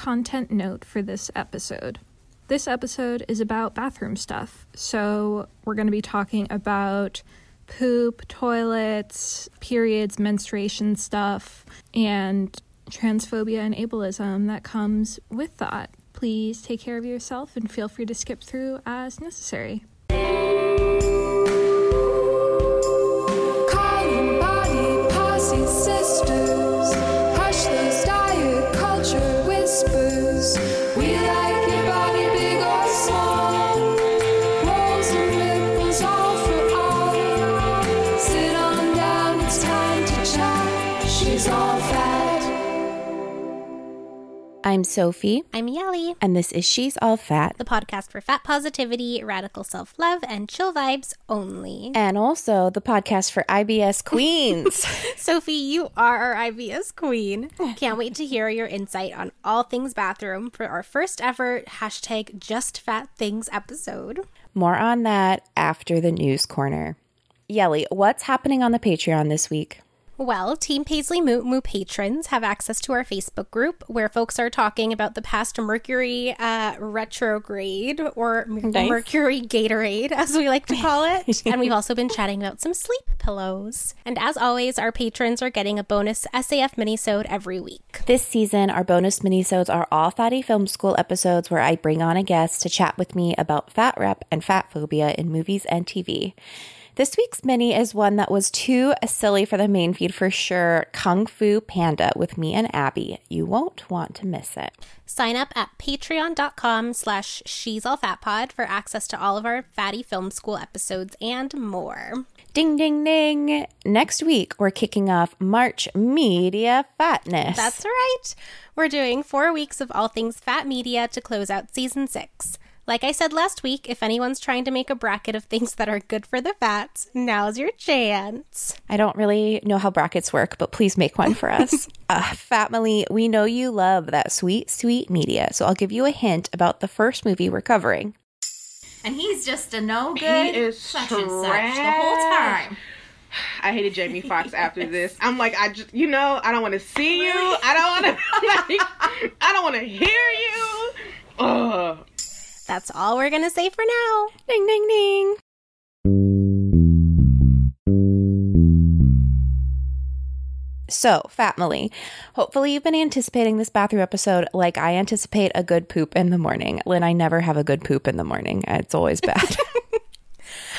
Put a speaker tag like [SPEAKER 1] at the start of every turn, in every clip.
[SPEAKER 1] Content note for this episode. This episode is about bathroom stuff. So, we're going to be talking about poop, toilets, periods, menstruation stuff, and transphobia and ableism that comes with that. Please take care of yourself and feel free to skip through as necessary.
[SPEAKER 2] I'm Sophie,
[SPEAKER 3] I'm Yelly,
[SPEAKER 2] and this is She's All Fat,
[SPEAKER 3] the podcast for fat positivity, radical self love, and chill vibes only.
[SPEAKER 2] and also the podcast for IBS Queens.
[SPEAKER 3] Sophie, you are our IBS queen. Can't wait to hear your insight on all things bathroom for our first ever hashtag Just Fat Things episode.
[SPEAKER 2] More on that after the news corner. Yelly, what's happening on the Patreon this week?
[SPEAKER 3] Well, Team Paisley Moo Moo patrons have access to our Facebook group where folks are talking about the past Mercury uh, retrograde or
[SPEAKER 2] Nice.
[SPEAKER 3] Mercury Gatorade, as we like to call it. and we've also been chatting about some sleep pillows. And as always, our patrons are getting a bonus SAF minisode every week.
[SPEAKER 2] This season, our bonus minisodes are all Fatty Film School episodes where I bring on a guest to chat with me about fat rep and fat phobia in movies and TV. This week's mini is one that was too silly for the main feed for sure Kung Fu Panda with me and Abby. You won't want to miss it.
[SPEAKER 3] Sign up at patreon.com slash she's all fat pod for access to all of our fatty film school episodes and more.
[SPEAKER 2] Ding, ding, ding. Next week, we're kicking off March Media Fatness.
[SPEAKER 3] That's right. We're doing four weeks of all things fat media to close out season six. Like I said last week, if anyone's trying to make a bracket of things that are good for the fats, now's your chance.
[SPEAKER 2] I don't really know how brackets work, but please make one for us. uh, Fatmily, we know you love that sweet, sweet media, so I'll give you a hint about the first movie we're covering.
[SPEAKER 4] And he's just a no good
[SPEAKER 5] is
[SPEAKER 4] such and such the whole time.
[SPEAKER 5] I hated Jamie Foxx after this. I'm like, I just, you know, I don't want to see you. I don't want to, like, I don't want to hear you. Ugh.
[SPEAKER 3] That's all we're going to say for now.
[SPEAKER 2] Ding, ding, ding. So, Fatmily, hopefully you've been anticipating this bathroom episode like I anticipate a good poop in the morning. Lynn, I never have a good poop in the morning. It's always bad.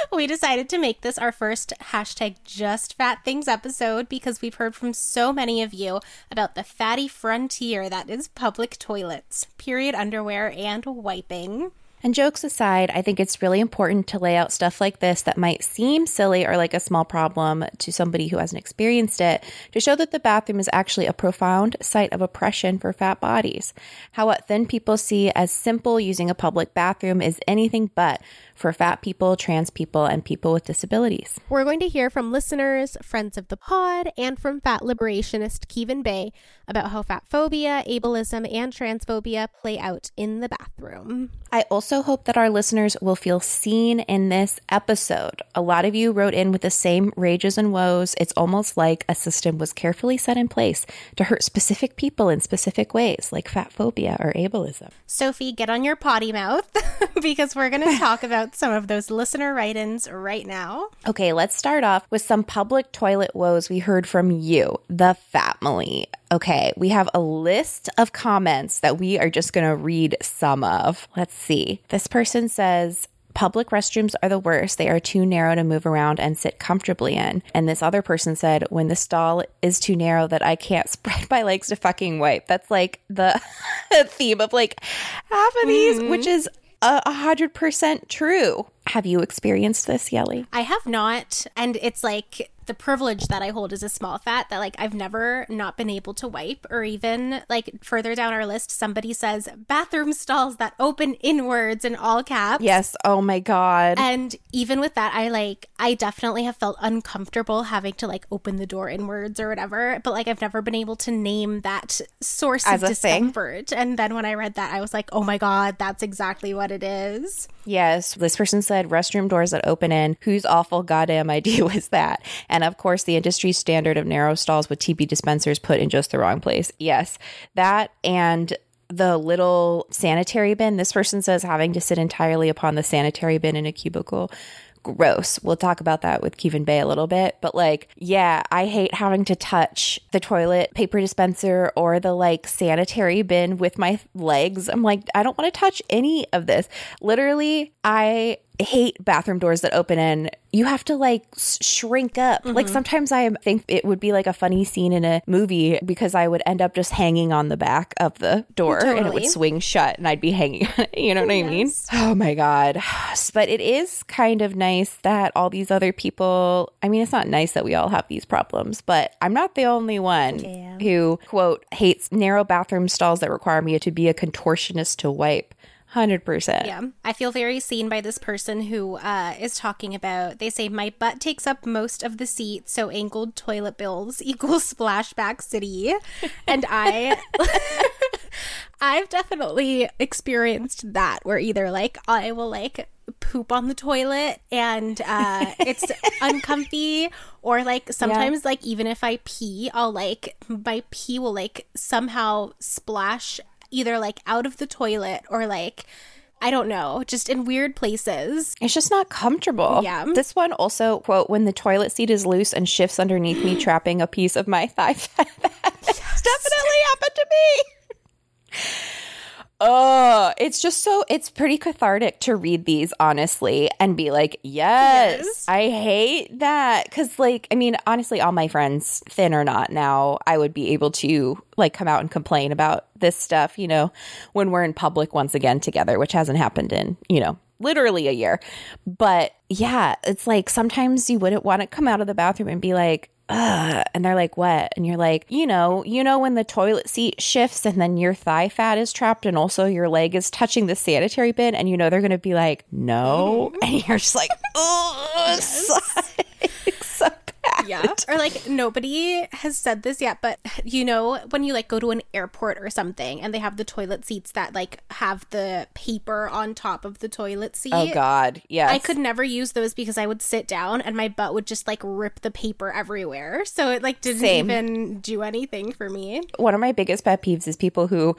[SPEAKER 3] We decided to make this our first hashtag just fat things episode because we've heard from so many of you about the fatty frontier that is public toilets, period underwear, and wiping.
[SPEAKER 2] And jokes aside, I think it's really important to lay out stuff like this that might seem silly or like a small problem to somebody who hasn't experienced it to show that the bathroom is actually a profound site of oppression for fat bodies. How what thin people see as simple using a public bathroom is anything but for fat people, trans people, and people with disabilities.
[SPEAKER 3] We're going to hear from listeners, friends of the pod, and from fat liberationist Kivan Bay about how fat phobia, ableism, and transphobia play out in the bathroom.
[SPEAKER 2] I also hope that our listeners will feel seen in this episode. A lot of you wrote in with the same rages and woes. It's almost like a system was carefully set in place to hurt specific people in specific ways, like fat phobia or ableism.
[SPEAKER 3] Sophie, get on your potty mouth because we're going to talk about some of those listener write ins right now.
[SPEAKER 2] Okay, let's start off with some public toilet woes we heard from you, the family. Okay, we have a list of comments that we are just going to read some of. Let's see. This person says, Public restrooms are the worst. They are too narrow to move around and sit comfortably in. And this other person said, when the stall is too narrow that I can't spread my legs to fucking wipe. That's like the theme of like half of these, which mm-hmm. is a hundred percent true. Have you experienced this, Yelly?
[SPEAKER 3] I have not. And it's like the privilege that I hold as a small fat that like I've never not been able to wipe or even like further down our list somebody says bathroom stalls that open inwards in all caps.
[SPEAKER 2] Yes. Oh my God.
[SPEAKER 3] And even with that, I like, I definitely have felt uncomfortable having to like open the door inwards or whatever. But like, I've never been able to name that source
[SPEAKER 2] As
[SPEAKER 3] of
[SPEAKER 2] a thing?
[SPEAKER 3] discomfort. And then when I read that, I was like, oh my God, that's exactly what it is.
[SPEAKER 2] Yes, this person said restroom doors that open in. Whose awful goddamn idea was that? And of course, the industry standard of narrow stalls with TP dispensers put in just the wrong place. Yes, that and the little sanitary bin. This person says having to sit entirely upon the sanitary bin in a cubicle. Gross. We'll talk about that with Kivan Bay a little bit. But like, yeah, I hate having to touch the toilet paper dispenser or the like sanitary bin with my legs. I'm like, I don't want to touch any of this. Literally, I hate bathroom doors that open in. You have to like shrink up. Like mm-hmm. sometimes I think it would be like a funny scene in a movie because I would end up just hanging on the back of the door and it would swing shut and I'd be hanging. You know what I mean? Oh my God. But it is kind of nice that all these other people, I mean, it's not nice that we all have these problems, but I'm not the only one who, quote, hates narrow bathroom stalls that require me to be a contortionist to wipe. 100%.
[SPEAKER 3] Yeah. I feel very seen by this person who uh, is talking about, they say, my butt takes up most of the seat, so angled toilet bills equals splashback city. And I. I've definitely experienced that where either like I will like poop on the toilet and uh it's uncomfy or like sometimes like even if I pee I'll like my pee will like somehow splash either like out of the toilet or like I don't know, just in weird places.
[SPEAKER 2] It's just not comfortable.
[SPEAKER 3] Yeah.
[SPEAKER 2] This one also, quote, when the toilet seat is loose and shifts underneath me, trapping a piece of my thigh fat. That's definitely happened to me. Oh, it's just so it's pretty cathartic to read these honestly and be like, yes,
[SPEAKER 3] Yes.
[SPEAKER 2] I hate that cuz like I mean, honestly all my friends thin or not now, I would be able to like come out and complain about this stuff, you know, when we're in public once again together, which hasn't happened in, you know, literally a year. But yeah, it's like sometimes you wouldn't want to come out of the bathroom and be like, Ugh. and they're like, what? And you're like, you know, you know, when the toilet seat shifts and then your thigh fat is trapped and also your leg is touching the sanitary bin, and you know, they're going to be like, no. And you're just like, oh, so bad.
[SPEAKER 3] Yeah. Or like nobody has said this yet, but you know, when you like go to an airport or something and they have the toilet seats that like have the paper on top of the toilet seat.
[SPEAKER 2] Oh, God. Yes.
[SPEAKER 3] I could never use those because I would sit down and my butt would just like rip the paper everywhere. So it like didn't
[SPEAKER 2] Same.
[SPEAKER 3] even do anything for me.
[SPEAKER 2] one of my biggest pet peeves is people who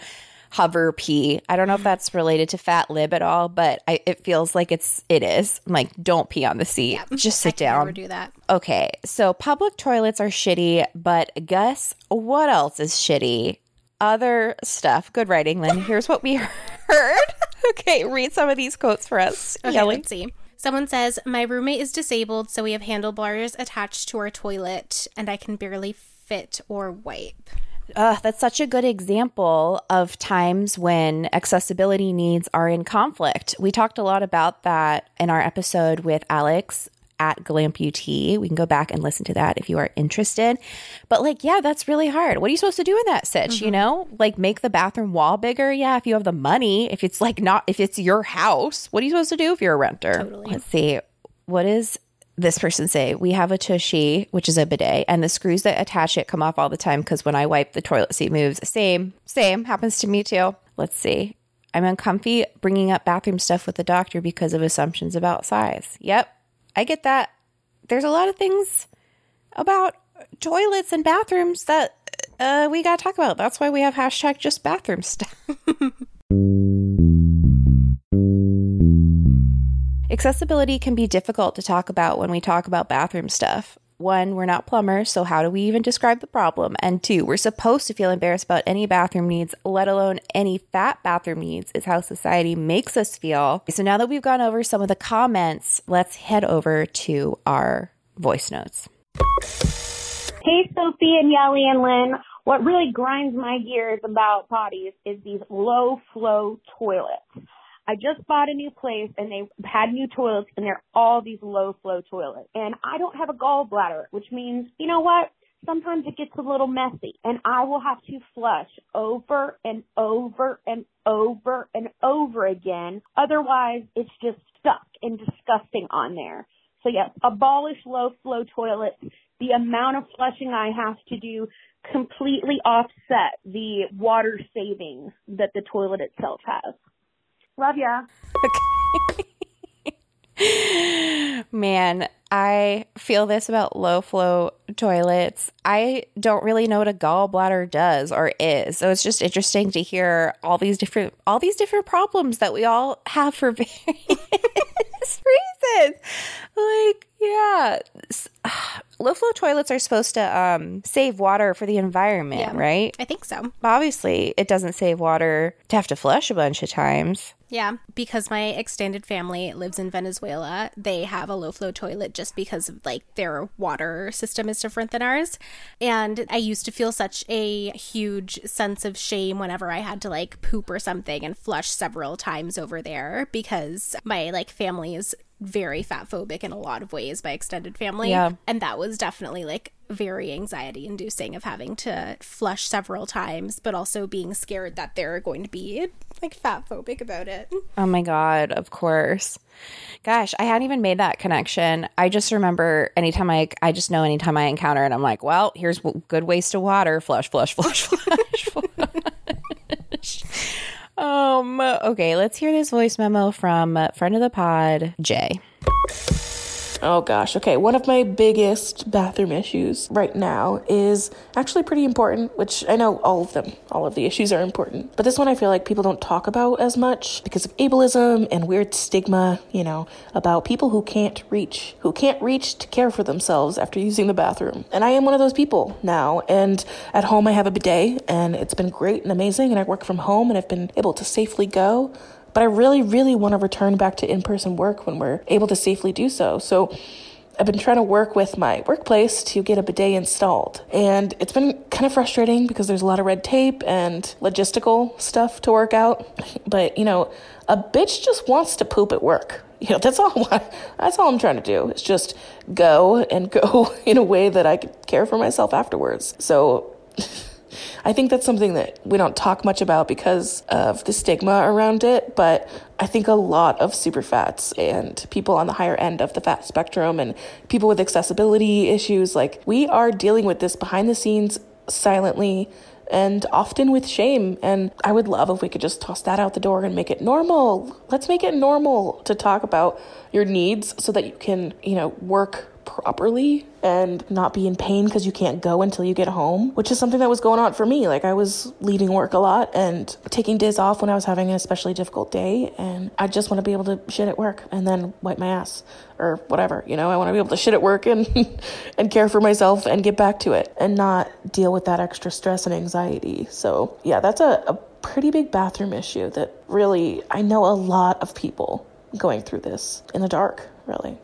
[SPEAKER 2] hover pee. I don't know if that's related to fat lib at all, but I, it feels like it's it is. I'm like, don't pee on the seat. Just sit down.
[SPEAKER 3] never do that.
[SPEAKER 2] Okay, so public toilets are shitty, but guess what else is shitty? Other stuff. Good writing, Lynn. Here's what we heard. okay, read some of these quotes for us.
[SPEAKER 3] Okay,
[SPEAKER 2] Yelly.
[SPEAKER 3] let's see. Someone says, My roommate is disabled, so we have handlebars attached to our toilet, and I can barely fit or wipe.
[SPEAKER 2] Ugh, that's such a good example of times when accessibility needs are in conflict. We talked a lot about that in our episode with Alex at Glamputee. We can go back and listen to that if you are interested. But like, yeah, that's really hard. What are you supposed to do in that sitch? You mm-hmm. know, like make the bathroom wall bigger. Yeah, if you have the money. If it's like not, if it's your house, what are you supposed to do if you're a renter?
[SPEAKER 3] Totally.
[SPEAKER 2] Let's see. What is this person say? We have a tushy, which is a bidet, and the screws that attach it come off all the time because when I wipe, the toilet seat moves. Same, same happens to me too. Let's see. I'm uncomfy bringing up bathroom stuff with the doctor because of assumptions about size. Yep, I get that. There's a lot of things about toilets and bathrooms that uh, we got to talk about. That's why we have hashtag just bathroom stuff. Accessibility can be difficult to talk about when we talk about bathroom stuff. One, we're not plumbers, so how do we even describe the problem? And two, we're supposed to feel embarrassed about any bathroom needs, let alone any fat bathroom needs, is how society makes us feel. So now that we've gone over some of the comments, let's head over to our voice notes.
[SPEAKER 6] Hey, Sophie and Yelly and Lynn. What really grinds my gears about potties is these low flow toilets. I just bought a new place and they had new toilets and they're all these low flow toilets. And I don't have a gallbladder, which means, you know what? Sometimes it gets a little messy and I will have to flush over and over and over and over again. Otherwise, it's just stuck and disgusting on there. So yes, abolish low flow toilets. The amount of flushing I have to do completely offset the water savings that the toilet itself has. Love ya. Okay.
[SPEAKER 2] Man, I feel this about low flow toilets. I don't really know what a gallbladder does or is. So it's just interesting to hear all these different all these different problems that we all have for various reasons. Like, yeah. S- Are supposed to um, save water for the environment,
[SPEAKER 3] Yeah.
[SPEAKER 2] right?
[SPEAKER 3] I think so.
[SPEAKER 2] Obviously, it doesn't save water to have to flush a bunch of times.
[SPEAKER 3] Yeah, because my extended family lives in Venezuela, they have a low flow toilet just because of like their water system is different than ours. And I used to feel such a huge sense of shame whenever I had to like poop or something and flush several times over there because my like family is very fat phobic in a lot of ways, by extended family.
[SPEAKER 2] Yeah.
[SPEAKER 3] And that was definitely like very anxiety inducing of having to flush several times, but also being scared that they're going to be like fat phobic about it.
[SPEAKER 2] Oh my God, of course. Gosh, I hadn't even made that connection. I just remember anytime I, I just know anytime I encounter it, I'm like, well, here's good waste of water. Flush, flush, flush, flush, flush. Um, okay, let's hear this voice memo from uh, friend of the pod, Jay.
[SPEAKER 7] Oh gosh, okay. One of my biggest bathroom issues right now is actually pretty important, which I know all of them, all of the issues are important. But this one I feel like people don't talk about as much because of ableism and weird stigma, you know, about people who can't reach, who can't reach to care for themselves after using the bathroom. And I am one of those people now. And at home I have a bidet and it's been great and amazing and I work from home and I've been able to safely go but I really, really want to return back to in person work when we're able to safely do so. So I've been trying to work with my workplace to get a bidet installed. And it's been kind of frustrating because there's a lot of red tape and logistical stuff to work out. But, you know, a bitch just wants to poop at work. You know, that's all I, that's all I'm trying to do. Is just go and go in a way that I could care for myself afterwards. So I think that's something that we don't talk much about because of the stigma around it, but I think a lot of super fats and people on the higher end of the fat spectrum and people with accessibility issues, like we are dealing with this behind the scenes silently and often with shame. And I would love if we could just toss that out the door and make it normal. Let's make it normal to talk about your needs so that you can, you know, work properly and not be in pain because you can't go until you get home, which is something that was going on for me. Like I was leaving work a lot and taking days off when I was having an especially difficult day, and I just want to be able to shit at work and then wipe my ass or whatever. You know, I want to be able to shit at work and and care for myself and get back to it and not deal with that extra stress and anxiety. So yeah, that's a, a pretty big bathroom issue that really I know a lot of people going through this in the dark, really.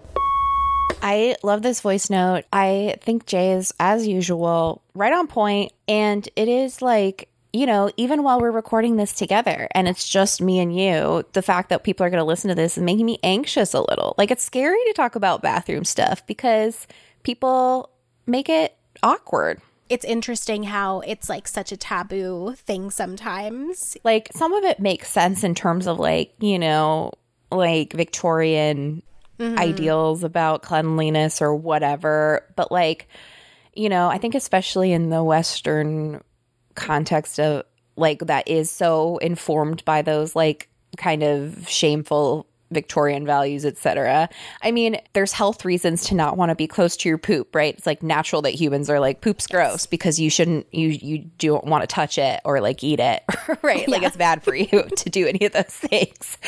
[SPEAKER 2] I love this voice note. I think Jay is, as usual, right on point. And it is like, you know, even while we're recording this together and it's just me and you, the fact that people are going to listen to this is making me anxious a little. Like, it's scary to talk about bathroom stuff because people make it awkward.
[SPEAKER 3] It's interesting how it's like such a taboo thing sometimes.
[SPEAKER 2] Like, some of it makes sense in terms of, like, you know, like Victorian Mm-hmm. ideals about cleanliness or whatever. But like, you know, I think especially in the Western context of like that is so informed by those like kind of shameful Victorian values, etc. I mean, there's health reasons to not want to be close to your poop, right? It's like natural that humans are like poop's gross because you shouldn't you you don't want to touch it or like eat it, right? Like it's bad for you to do any of those things.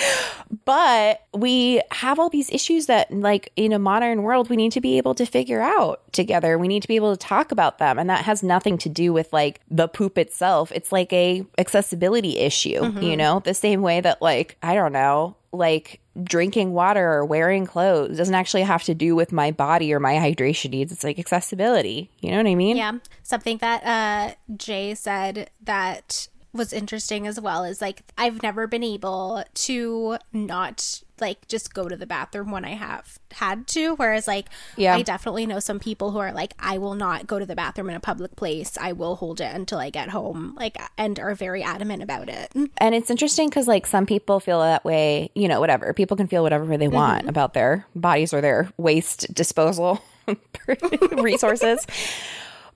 [SPEAKER 2] But we have all these issues that like in a modern world we need to be able to figure out together. We need to be able to talk about them and that has nothing to do with like the poop itself. It's like a accessibility issue, you mm-hmm. know? The same way that like I don't know, like drinking water or wearing clothes doesn't actually have to do with my body or my hydration needs. It's like accessibility. You know what I mean?
[SPEAKER 3] Yeah. Something that uh, Jay said that was interesting as well is like I've never been able to not like just go to the bathroom when I have had to. Whereas like
[SPEAKER 2] Yeah.
[SPEAKER 3] I definitely know some people who are like, I will not go to the bathroom in a public place. I will hold it until I get home. Like and are very adamant about it.
[SPEAKER 2] And it's interesting because, like, some people feel that way, you know, whatever. People can feel whatever they mm-hmm. want about their bodies or their waste disposal resources.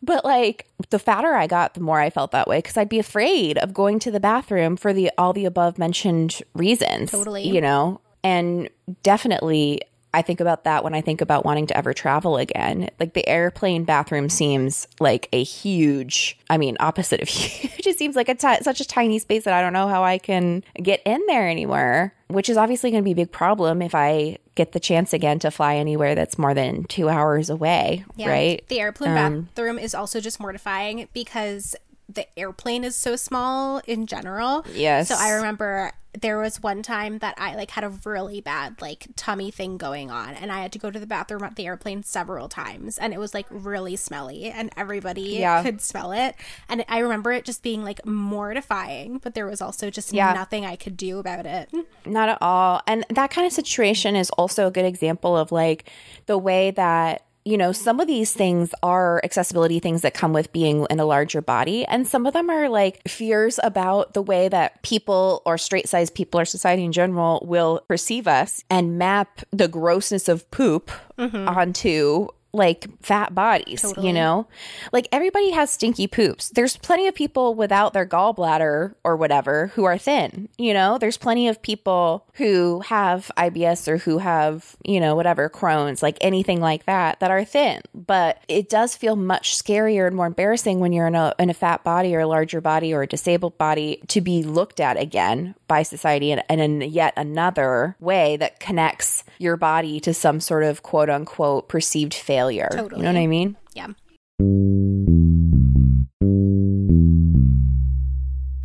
[SPEAKER 2] But, like, the fatter I got, the more I felt that way because I'd be afraid of going to the bathroom for the all the above mentioned reasons.
[SPEAKER 3] Totally.
[SPEAKER 2] You know, and definitely. I think about that when I think about wanting to ever travel again. Like the airplane bathroom seems like a huge, I mean, opposite of huge. It seems like a ti- such a tiny space that I don't know how I can get in there anymore, which is obviously going to be a big problem if I get the chance again to fly anywhere that's more than two hours away,
[SPEAKER 3] Yeah.
[SPEAKER 2] right?
[SPEAKER 3] The airplane
[SPEAKER 2] Um,
[SPEAKER 3] bathroom is also just mortifying because the airplane is so small in general.
[SPEAKER 2] Yes.
[SPEAKER 3] So I remember there was one time that I like had a really bad like tummy thing going on and I had to go to the bathroom at the airplane several times and it was like really smelly and everybody
[SPEAKER 2] Yeah.
[SPEAKER 3] could smell it and I remember it just being like mortifying but there was also just
[SPEAKER 2] Yeah.
[SPEAKER 3] nothing I could do about it.
[SPEAKER 2] Not at all. And that kind of situation is also a good example of like the way that, you know, some of these things are accessibility things that come with being in a larger body. And some of them are like fears about the way that people or straight sized people or society in general will perceive us and map the grossness of poop mm-hmm. onto like fat bodies,
[SPEAKER 3] Totally.
[SPEAKER 2] you know? Like everybody has stinky poops. There's plenty of people without their gallbladder or whatever who are thin, you know? There's plenty of people who have IBS or who have, you know, whatever, Crohn's, like anything like that that are thin. But it does feel much scarier and more embarrassing when you're in a in a fat body or a larger body or a disabled body to be looked at again by society and, and in yet another way that connects your body to some sort of quote unquote perceived failure. You know what I mean?
[SPEAKER 3] Yeah.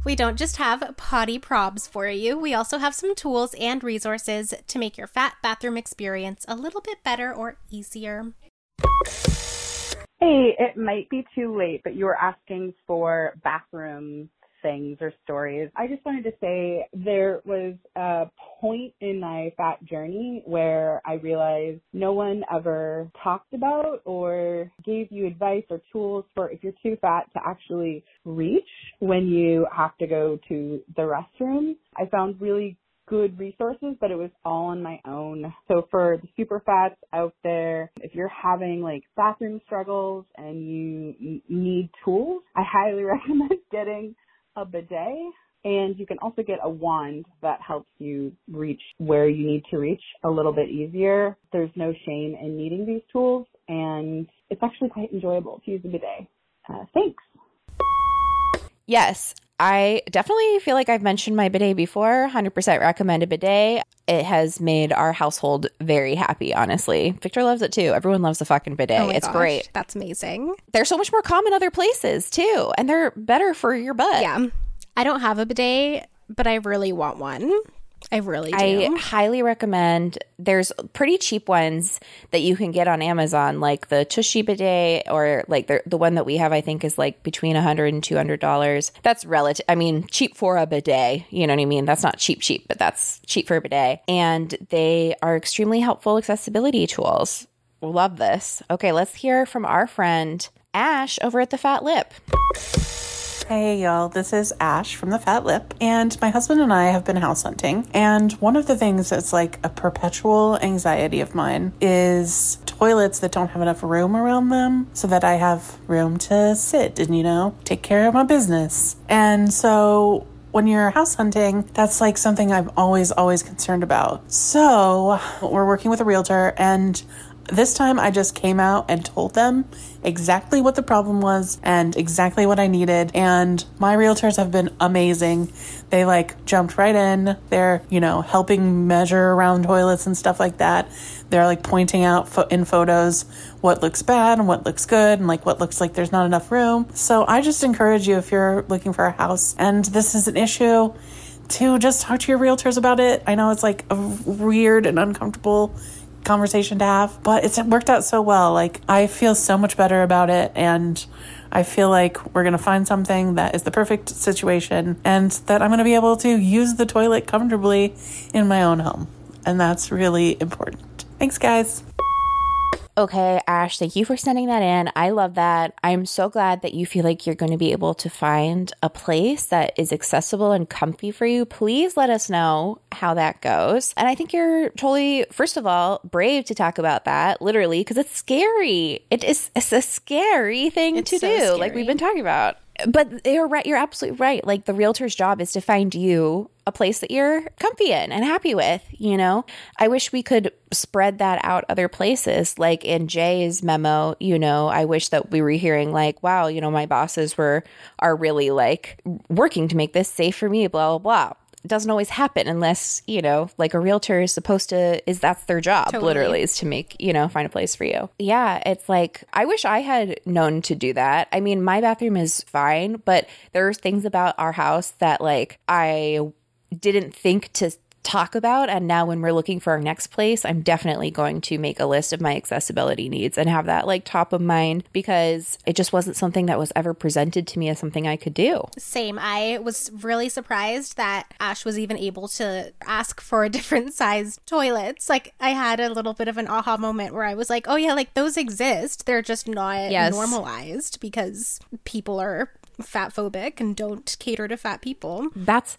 [SPEAKER 3] We don't just have potty probs for you, we also have some tools and resources to make your fat bathroom experience a little bit better or easier.
[SPEAKER 8] Hey, it might be too late, but you were asking for bathroom things or stories. I just wanted to say there was a point in my fat journey where I realized no one ever talked about or gave you advice or tools for if you're too fat to actually reach when you have to go to the restroom. I found really good resources, but it was all on my own. So for the super fats out there, if you're having like bathroom struggles and you need tools, I highly recommend getting a bidet. And you can also get a wand that helps you reach where you need to reach a little bit easier. There's no shame in needing these tools, and it's actually quite enjoyable to use a bidet. Uh, thanks.
[SPEAKER 2] Yes, I definitely feel like I've mentioned my bidet before. 100% recommend a bidet. It has made our household very happy, honestly. Victor loves it too. Everyone loves the fucking bidet.
[SPEAKER 3] Oh
[SPEAKER 2] it's
[SPEAKER 3] gosh,
[SPEAKER 2] great.
[SPEAKER 3] That's amazing.
[SPEAKER 2] They're so much more common other places too, and they're better for your butt.
[SPEAKER 3] Yeah. I don't have a bidet, but I really want one. I really do.
[SPEAKER 2] I highly recommend. There's pretty cheap ones that you can get on Amazon, like the Tushy bidet, or like the the one that we have. I think is like between a hundred and two hundred dollars. That's relative. I mean, cheap for a bidet. You know what I mean? That's not cheap, cheap, but that's cheap for a bidet. And they are extremely helpful accessibility tools. Love this. Okay, let's hear from our friend Ash over at the Fat Lip.
[SPEAKER 9] Hey y'all, this is Ash from the Fat Lip, and my husband and I have been house hunting. And one of the things that's like a perpetual anxiety of mine is toilets that don't have enough room around them so that I have room to sit and, you know, take care of my business. And so when you're house hunting, that's like something I'm always, always concerned about. So we're working with a realtor, and this time I just came out and told them exactly what the problem was and exactly what I needed. And my realtors have been amazing. They like jumped right in. They're, you know, helping measure around toilets and stuff like that. They're like pointing out fo- in photos what looks bad and what looks good and like what looks like there's not enough room. So I just encourage you if you're looking for a house and this is an issue to just talk to your realtors about it. I know it's like a weird and uncomfortable conversation to have, but it's worked out so well. Like, I feel so much better about it. And I feel like we're going to find something that is the perfect situation and that I'm going to be able to use the toilet comfortably in my own home. And that's really important. Thanks, guys.
[SPEAKER 2] Okay, Ash, thank you for sending that in. I love that. I'm so glad that you feel like you're going to be able to find a place that is accessible and comfy for you. Please let us know how that goes. And I think you're totally, first of all, brave to talk about that, literally, because it's scary. It is it's a scary thing
[SPEAKER 3] It's
[SPEAKER 2] to
[SPEAKER 3] so
[SPEAKER 2] do, like we've been talking about. But you're right. You're absolutely right. Like the realtor's job is to find you a place that you're comfy in and happy with. You know, I wish we could spread that out other places. Like in Jay's memo, you know, I wish that we were hearing like, wow, you know, my bosses were are really like working to make this safe for me. Blah blah blah. Doesn't always happen unless you know, like a realtor is supposed to is that's their job.
[SPEAKER 3] Totally.
[SPEAKER 2] Literally is to make you know find a place for you. Yeah, it's like I wish I had known to do that. I mean, my bathroom is fine, but there's things about our house that like I didn't think to talk about and now when we're looking for our next place i'm definitely going to make a list of my accessibility needs and have that like top of mind because it just wasn't something that was ever presented to me as something i could do
[SPEAKER 3] Same. I was really surprised that Ash was even able to ask for a different size toilets. Like I had a little bit of an aha moment where I was like, "Oh yeah, like those exist. They're just not
[SPEAKER 2] Yes.
[SPEAKER 3] normalized because people are fat phobic and don't cater to fat people."
[SPEAKER 2] that's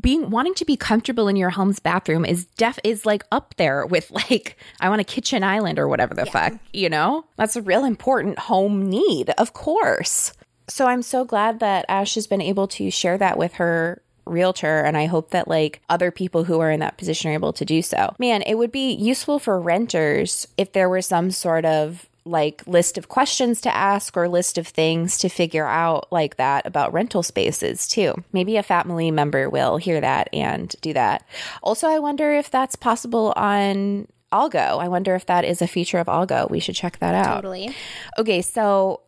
[SPEAKER 2] being wanting to be comfortable in your home's bathroom is def is like up there with like I want a kitchen island or whatever the fuck, you know? That's a real important home need, of course. So I'm so glad that Ash has been able to share that with her realtor and I hope that like other people who are in that position are able to do so. Man, it would be useful for renters if there were some sort of like list of questions to ask or list of things to figure out like that about rental spaces too. Maybe a family member will hear that and do that. Also, I wonder if that's possible on Algo. I wonder if that is a feature of Algo. We should check that out.
[SPEAKER 3] Totally.
[SPEAKER 2] Okay, so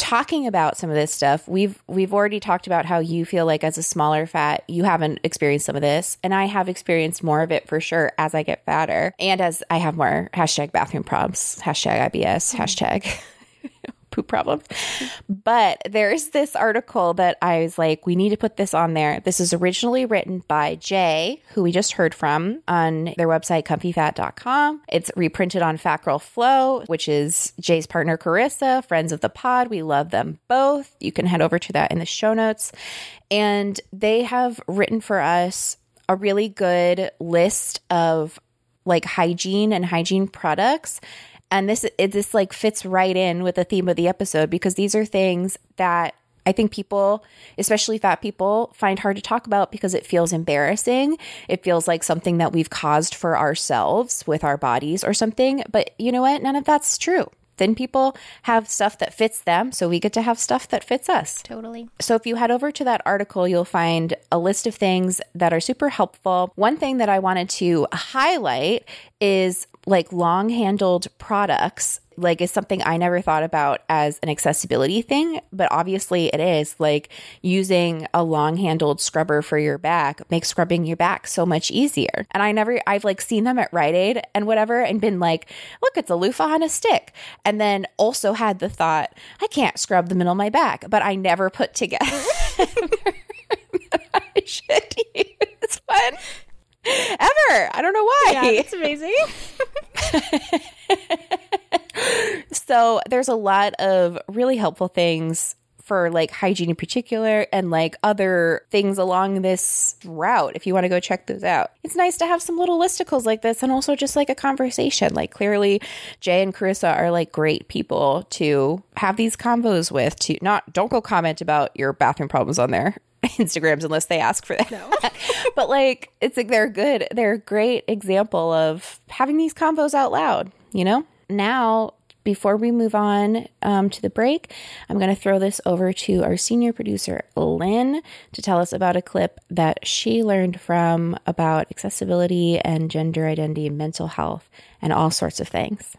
[SPEAKER 2] talking about some of this stuff, we've we've already talked about how you feel like as a smaller fat, you haven't experienced some of this, and I have experienced more of it for sure as I get fatter and as I have more hashtag bathroom problems, hashtag IBS, mm-hmm. hashtag poop problems. But there's this article that I was like, we need to put this on there. This is originally written by Jay, who we just heard from on their website, comfyfat.com. It's reprinted on Fat Girl Flow, which is Jay's partner, Corissa, friends of the pod. We love them both. You can head over to that in the show notes. And they have written for us a really good list of like hygiene and hygiene products and this it this like fits right in with the theme of the episode because these are things that I think people, especially fat people, find hard to talk about because it feels embarrassing. It feels like something that we've caused for ourselves with our bodies or something. But you know what? None of that's true. Thin people have stuff that fits them, so we get to have stuff that fits us.
[SPEAKER 3] Totally.
[SPEAKER 2] So if you head over to that article, you'll find a list of things that are super helpful. One thing that I wanted to highlight is like long handled products like is something I never thought about as an accessibility thing, but obviously it is. Like using a long handled scrubber for your back makes scrubbing your back so much easier. And I never, I've like seen them at Rite Aid and whatever and been like, look, it's a loofah on a stick. And then also had the thought, I can't scrub the middle of my back, but I never put together I should use one ever. I don't know why.
[SPEAKER 3] Yeah, it's amazing.
[SPEAKER 2] so there's a lot of really helpful things for like hygiene in particular and like other things along this route if you want to go check those out. It's nice to have some little listicles like this and also just like a conversation. Like clearly Jay and Corissa are like great people to have these combos with to not don't go comment about your bathroom problems on their Instagrams unless they ask for that. but like it's like they're good. They're a great example of having these combos out loud, you know? Now before we move on um, to the break, I'm going to throw this over to our senior producer, Lynn, to tell us about a clip that she learned from about accessibility and gender identity and mental health and all sorts of things.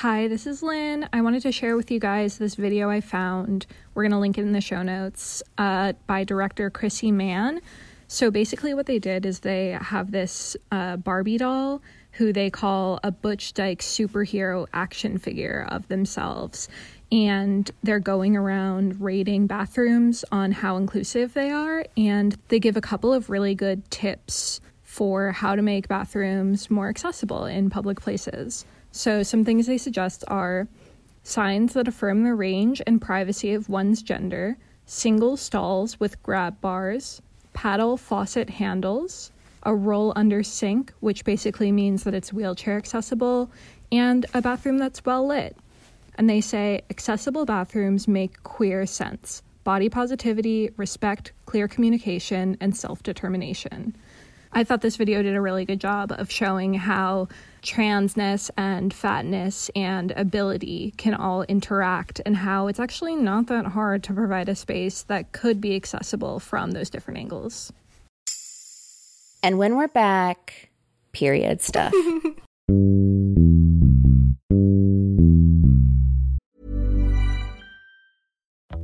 [SPEAKER 1] Hi, this is Lynn. I wanted to share with you guys this video I found. We're going to link it in the show notes uh, by director Chrissy Mann. So basically, what they did is they have this uh, Barbie doll who they call a Butch Dyke superhero action figure of themselves. And they're going around rating bathrooms on how inclusive they are. And they give a couple of really good tips for how to make bathrooms more accessible in public places. So, some things they suggest are signs that affirm the range and privacy of one's gender, single stalls with grab bars, paddle faucet handles, a roll under sink, which basically means that it's wheelchair accessible, and a bathroom that's well lit. And they say accessible bathrooms make queer sense body positivity, respect, clear communication, and self determination. I thought this video did a really good job of showing how transness and fatness and ability can all interact and how it's actually not that hard to provide a space that could be accessible from those different angles.
[SPEAKER 2] And when we're back, period stuff.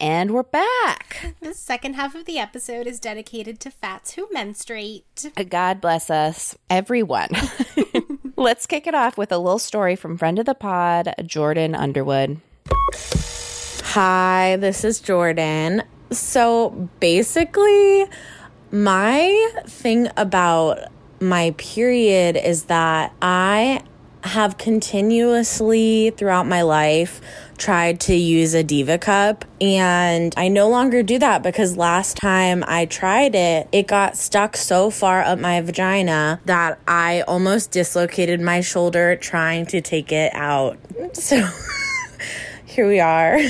[SPEAKER 2] And we're back.
[SPEAKER 3] The second half of the episode is dedicated to fats who menstruate.
[SPEAKER 2] Uh, God bless us, everyone. Let's kick it off with a little story from friend of the pod, Jordan Underwood.
[SPEAKER 10] Hi, this is Jordan. So basically, my thing about my period is that I have continuously throughout my life tried to use a diva cup and I no longer do that because last time I tried it it got stuck so far up my vagina that I almost dislocated my shoulder trying to take it out. So here we are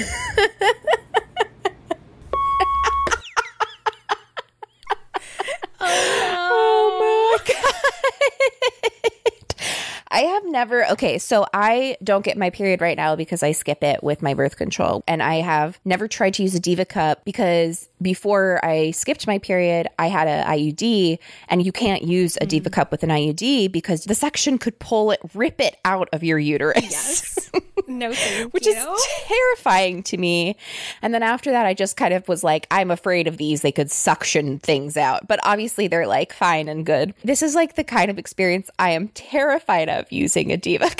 [SPEAKER 2] Oh my god. I have never okay, so I don't get my period right now because I skip it with my birth control. And I have never tried to use a Diva cup because before I skipped my period, I had a IUD and you can't use a Diva mm. cup with an IUD because the section could pull it, rip it out of your uterus.
[SPEAKER 3] Yes. No,
[SPEAKER 2] Which
[SPEAKER 3] you.
[SPEAKER 2] is terrifying to me. And then after that, I just kind of was like, I'm afraid of these. They could suction things out. But obviously, they're like fine and good. This is like the kind of experience I am terrified of using a Diva.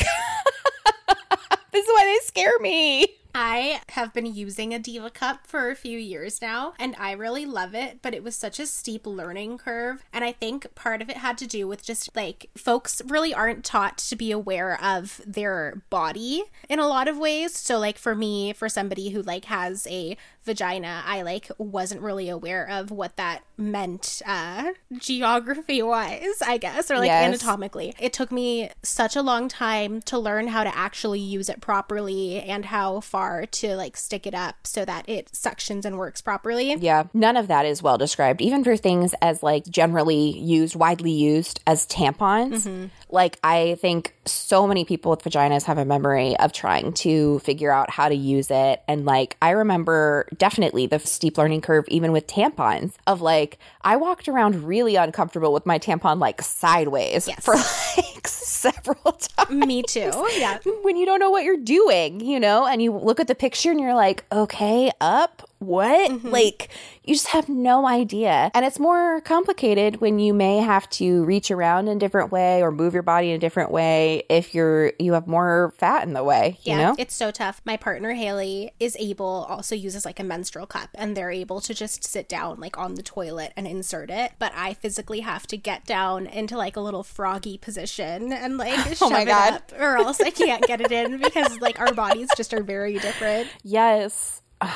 [SPEAKER 2] this is why they scare me.
[SPEAKER 3] I have been using a Diva cup for a few years now and I really love it, but it was such a steep learning curve. And I think part of it had to do with just like folks really aren't taught to be aware of their body in a lot of ways. So, like for me, for somebody who like has a vagina, I like wasn't really aware of what that meant uh geography wise, I guess, or like
[SPEAKER 2] Yes.
[SPEAKER 3] anatomically. It took me such a long time to learn how to actually use it properly and how far to like stick it up so that it suctions and works properly.
[SPEAKER 2] Yeah, none of that is well described, even for things as like generally used, widely used as tampons.
[SPEAKER 3] Mhm.
[SPEAKER 2] Like, I think so many people with vaginas have a memory of trying to figure out how to use it. And like, I remember definitely the steep learning curve, even with tampons, of like, I walked around really uncomfortable with my tampon like sideways for like several times.
[SPEAKER 3] Me too. Yeah.
[SPEAKER 2] When you don't know what you're doing, you know, and you look at the picture and you're like, okay, up what? Mm-hmm. Like, you just have no idea. And it's more complicated when you may have to reach around in a different way or move your body in a different way if you're you have more fat in the way, you
[SPEAKER 3] Yeah,
[SPEAKER 2] know?
[SPEAKER 3] it's so tough. My partner Haley is able also uses like a menstrual cup and they're able to just sit down like on the toilet and insert it. But I physically have to get down into like a little froggy position and like
[SPEAKER 2] Oh
[SPEAKER 3] shove it up or else I can't get it in because like our bodies just are very different.
[SPEAKER 2] Yes.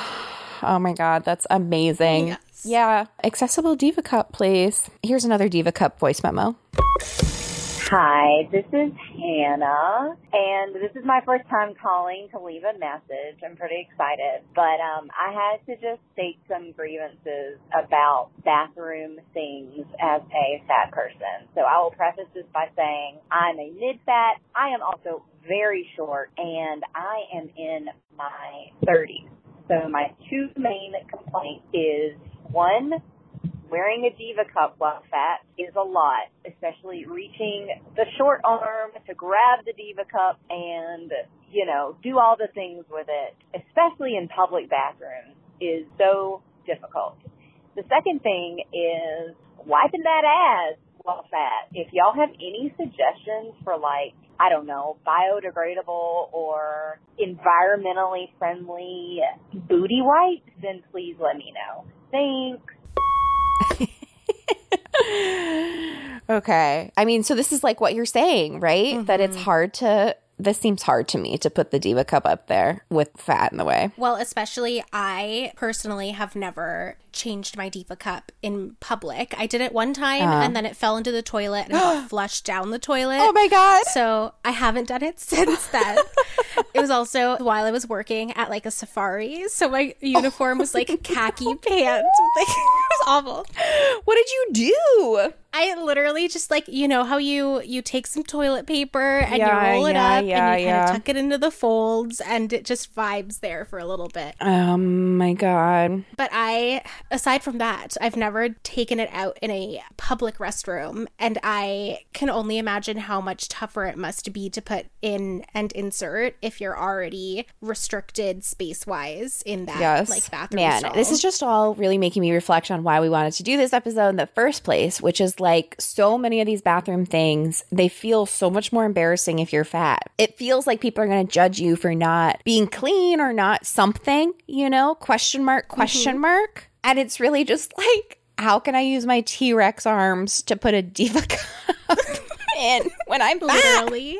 [SPEAKER 2] Oh my god, that's amazing. Yeah. Accessible Diva Cup, please. Here's another Diva Cup voice memo.
[SPEAKER 11] Hi, this is Hannah, and this is my first time calling to leave a message. I'm pretty excited, but um, I had to just state some grievances about bathroom things as a fat person. So I will preface this by saying I'm a mid-fat. I am also very short, and I am in my 30s. So my two main complaints is one, Wearing a diva cup while fat is a lot, especially reaching the short arm to grab the diva cup and, you know, do all the things with it, especially in public bathrooms, is so difficult. The second thing is wiping that ass while fat. If y'all have any suggestions for like, I don't know, biodegradable or environmentally friendly booty wipes, then please let me know. Thanks.
[SPEAKER 2] Okay. I mean, so this is like what you're saying, right? That it's mm-hmm. hard to this seems hard to me to put the diva cup up there with fat in the way.
[SPEAKER 3] Well, especially I personally have never changed my Diva cup in public. I did it one time
[SPEAKER 2] Uh.
[SPEAKER 3] and then it fell into the toilet and got flushed down the toilet.
[SPEAKER 2] Oh my God.
[SPEAKER 3] So I haven't done it since then. it was also while I was working at like a safari. So my uniform was like khaki pants. With, like, it was awful.
[SPEAKER 2] What did you do?
[SPEAKER 3] I literally just like you know how you you take some toilet paper and
[SPEAKER 2] Yeah,
[SPEAKER 3] you roll it
[SPEAKER 2] yeah,
[SPEAKER 3] up
[SPEAKER 2] yeah,
[SPEAKER 3] and you kind of tuck it into the folds and it just vibes there for a little bit.
[SPEAKER 2] Oh my god.
[SPEAKER 3] But I, aside from that, I've never taken it out in a public restroom. And I can only imagine how much tougher it must be to put in and insert if you're already restricted space wise in that
[SPEAKER 2] yes.
[SPEAKER 3] like bathroom.
[SPEAKER 2] Man,
[SPEAKER 3] stall.
[SPEAKER 2] this is just all really making me reflect on why we wanted to do this episode in the first place, which is like so many of these bathroom things, they feel so much more embarrassing if you're fat. It feels like people are going to judge you for not being clean or not something, you know? Question mark, mm-hmm. question mark. And it's really just like, how can I use my T Rex arms to put a diva cup in when I'm
[SPEAKER 3] literally.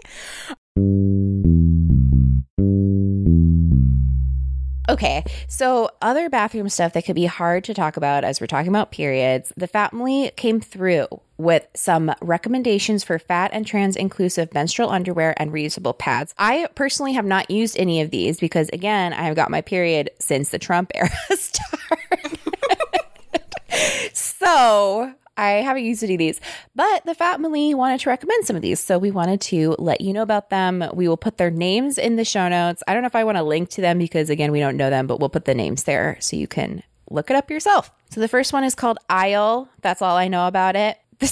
[SPEAKER 2] Okay, so other bathroom stuff that could be hard to talk about as we're talking about periods, the family came through with some recommendations for fat and trans inclusive menstrual underwear and reusable pads. I personally have not used any of these because, again, I have got my period since the Trump era started. so I haven't used any of these, but the family wanted to recommend some of these. So we wanted to let you know about them. We will put their names in the show notes. I don't know if I want to link to them because, again, we don't know them, but we'll put the names there so you can look it up yourself. So the first one is called Aisle. That's all I know about it.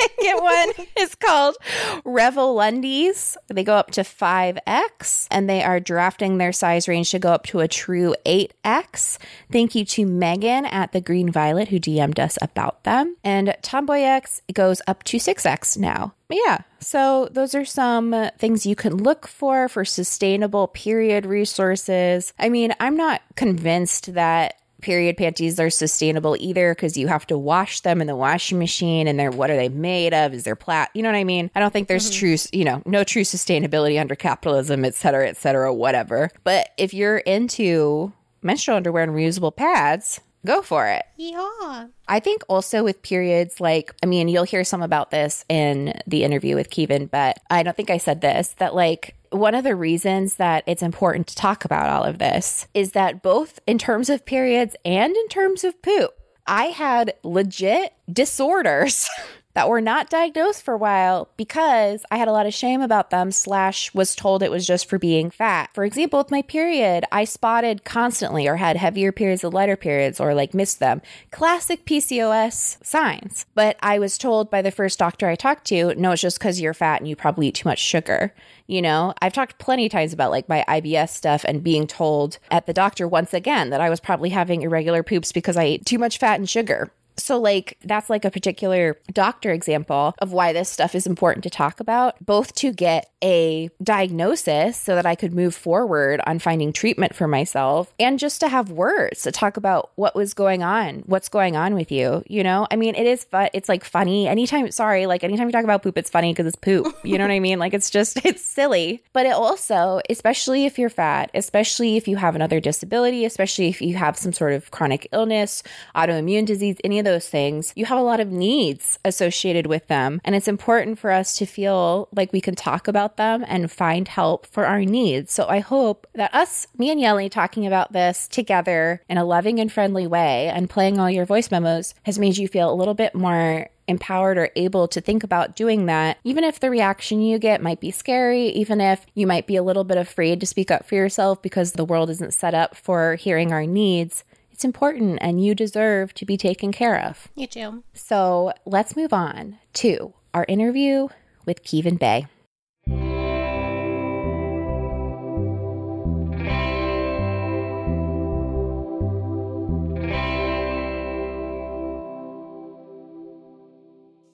[SPEAKER 2] The second one is called Revolundies. They go up to 5X and they are drafting their size range to go up to a true 8X. Thank you to Megan at the Green Violet who DM'd us about them. And Tomboy X goes up to 6X now. But yeah, so those are some things you can look for for sustainable period resources. I mean, I'm not convinced that period panties are sustainable either because you have to wash them in the washing machine and they're what are they made of? Is there plat you know what i mean? I don't think there's mm-hmm. true you know no true sustainability under capitalism et cetera et cetera whatever. But if you're into menstrual underwear and reusable pads go for it
[SPEAKER 3] Yeah.
[SPEAKER 2] I think also with periods, like, I mean, you'll hear some about this in the interview with Kivan, but I don't think I said this that, like, one of the reasons that it's important to talk about all of this is that both in terms of periods and in terms of poop, I had legit disorders that were not diagnosed for a while because I had a lot of shame about them, slash, was told it was just for being fat. For example, with my period, I spotted constantly or had heavier periods or lighter periods or like missed them. Classic PCOS signs. But I was told by the first doctor I talked to, no, it's just because you're fat and you probably eat too much sugar. You know, I've talked plenty of times about like my IBS stuff and being told at the doctor once again that I was probably having irregular poops because I ate too much fat and sugar. So, like, that's like a particular doctor example of why this stuff is important to talk about, both to get a diagnosis so that I could move forward on finding treatment for myself and just to have words to talk about what was going on, what's going on with you. You know, I mean, it is fun. It's like funny. Anytime, sorry, like anytime you talk about poop, it's funny because it's poop. You know what I mean? Like, it's just, it's silly. But it also, especially if you're fat, especially if you have another disability, especially if you have some sort of chronic illness, autoimmune disease, any of those things, you have a lot of needs associated with them. And it's important for us to feel like we can talk about them and find help for our needs. So I hope that us, me and Yelly, talking about this together in a loving and friendly way and playing all your voice memos has made you feel a little bit more empowered or able to think about doing that, even if the reaction you get might be scary, even if you might be a little bit afraid to speak up for yourself because the world isn't set up for hearing our needs. It's important and you deserve to be taken care of.
[SPEAKER 3] You too.
[SPEAKER 2] So let's move on to our interview with Kivan Bay.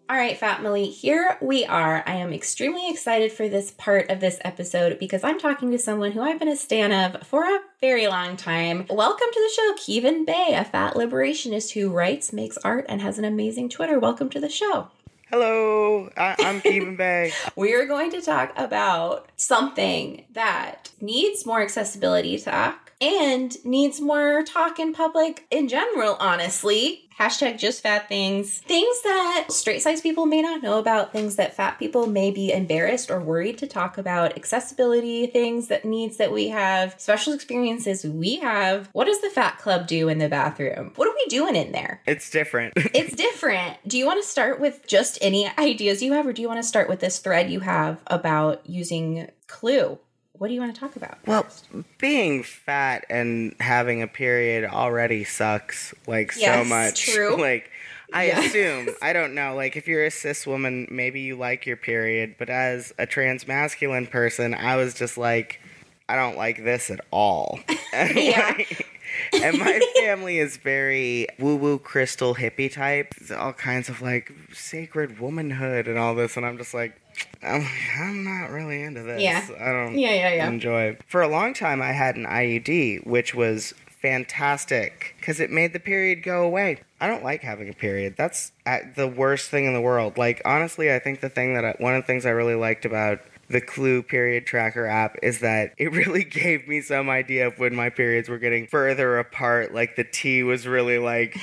[SPEAKER 2] All right, family, here we are. I am extremely excited for this part of this episode because I'm talking to someone who I've been a stan of for a very long time. Welcome to the show, Kivan Bay, a fat liberationist who writes, makes art, and has an amazing Twitter. Welcome to the show.
[SPEAKER 12] Hello, I- I'm Kivan Bay.
[SPEAKER 2] We are going to talk about something that needs more accessibility talk and needs more talk in public in general, honestly. Hashtag just fat things. Things that straight size people may not know about, things that fat people may be embarrassed or worried to talk about, accessibility, things that needs that we have, special experiences we have. What does the fat club do in the bathroom? What are we doing in there?
[SPEAKER 12] It's different.
[SPEAKER 2] It's different. Do you want to start with just any ideas you have, or do you want to start with this thread you have about using Clue? What do you want to talk about?
[SPEAKER 12] Well, being fat and having a period already sucks like so much.
[SPEAKER 2] true.
[SPEAKER 12] Like I
[SPEAKER 2] Yes.
[SPEAKER 12] assume, I don't know, like if you're a cis woman, maybe you like your period, but as a trans masculine person, I was just like I don't like this at all. And, like- and my family is very woo woo crystal hippie type. All kinds of like sacred womanhood and all this. And I'm just like, I'm, I'm not really into this.
[SPEAKER 2] Yeah.
[SPEAKER 12] I don't
[SPEAKER 2] Yeah, yeah, yeah.
[SPEAKER 12] enjoy. For a long time, I had an IUD, which was fantastic because it made the period go away. I don't like having a period. That's uh, the worst thing in the world. Like, honestly, I think the thing that I, one of the things I really liked about the Clue period tracker app is that it really gave me some idea of when my periods were getting further apart. Like, the T was really like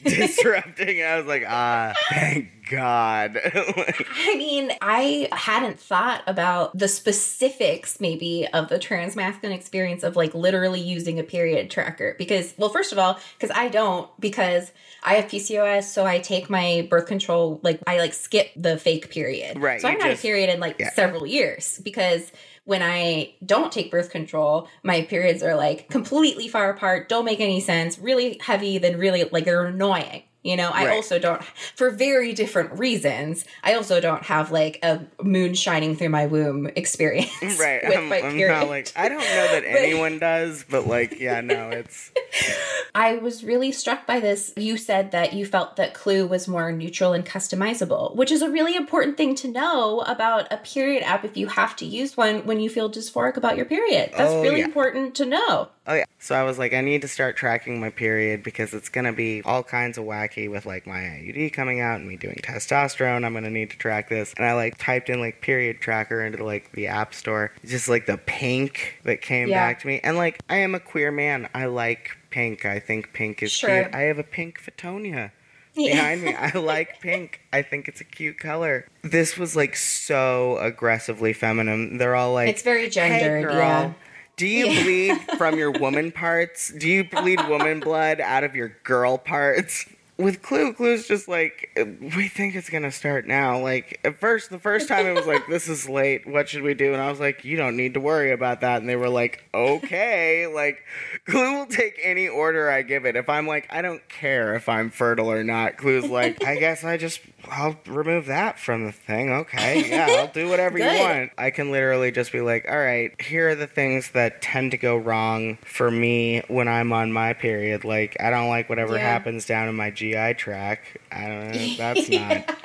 [SPEAKER 12] disrupting. I was like, ah, thank God. Like,
[SPEAKER 2] I mean, I hadn't thought about the specifics, maybe, of the trans masculine experience of like literally using a period tracker. Because, well, first of all, because I don't, because I have PCOS, so I take my birth control, like, I like skip the fake period.
[SPEAKER 12] Right,
[SPEAKER 2] So I
[SPEAKER 12] you
[SPEAKER 2] haven't had a period in like
[SPEAKER 12] yeah.
[SPEAKER 2] several years because when I don't take birth control, my periods are like completely far apart, don't make any sense, really heavy, then really like they're annoying. You know, I
[SPEAKER 12] Right.
[SPEAKER 2] also don't, for very different reasons, I also don't have like a moon shining through my womb experience.
[SPEAKER 12] right.
[SPEAKER 2] With
[SPEAKER 12] I'm,
[SPEAKER 2] my
[SPEAKER 12] I'm
[SPEAKER 2] period.
[SPEAKER 12] not like, I don't know that anyone does, but like, yeah, no, it's.
[SPEAKER 2] I was really struck by this. You said that you felt that Clue was more neutral and customizable, which is a really important thing to know about a period app if you have to use one when you feel dysphoric about your period. That's
[SPEAKER 12] Oh,
[SPEAKER 2] really
[SPEAKER 12] yeah.
[SPEAKER 2] important to know.
[SPEAKER 12] Oh yeah. So I was like, I need to start tracking my period because it's gonna be all kinds of wacky with like my IUD coming out and me doing testosterone. I'm gonna need to track this. And I like typed in like period tracker into like the app store. Just like the pink that came
[SPEAKER 2] Yeah.
[SPEAKER 12] back to me. And like I am a queer man. I like pink. I think pink is
[SPEAKER 2] Sure.
[SPEAKER 12] cute. I have a pink Fatonia.
[SPEAKER 2] Yeah.
[SPEAKER 12] Behind me, I like pink. I think it's a cute color. This was like so aggressively feminine. They're all like,
[SPEAKER 2] It's very gendered,
[SPEAKER 12] hey, girl,
[SPEAKER 2] yeah.
[SPEAKER 12] Do you
[SPEAKER 2] Yeah.
[SPEAKER 12] bleed from your woman parts? Do you bleed woman blood out of your girl parts? With Clue, Clue's just like, we think it's gonna start now. Like at first, the first time it was like, this is late. What should we do? And I was like, you don't need to worry about that. And they were like, okay. like Clue will take any order I give it. If I'm like, I don't care if I'm fertile or not. Clue's like, I guess I just I'll remove that from the thing. Okay, yeah, I'll do whatever you want. I can literally just be like, all right, here are the things that tend to go wrong for me when I'm on my period. Like, I don't like whatever
[SPEAKER 13] Yeah.
[SPEAKER 12] happens down in my GI tract. I don't know. That's not.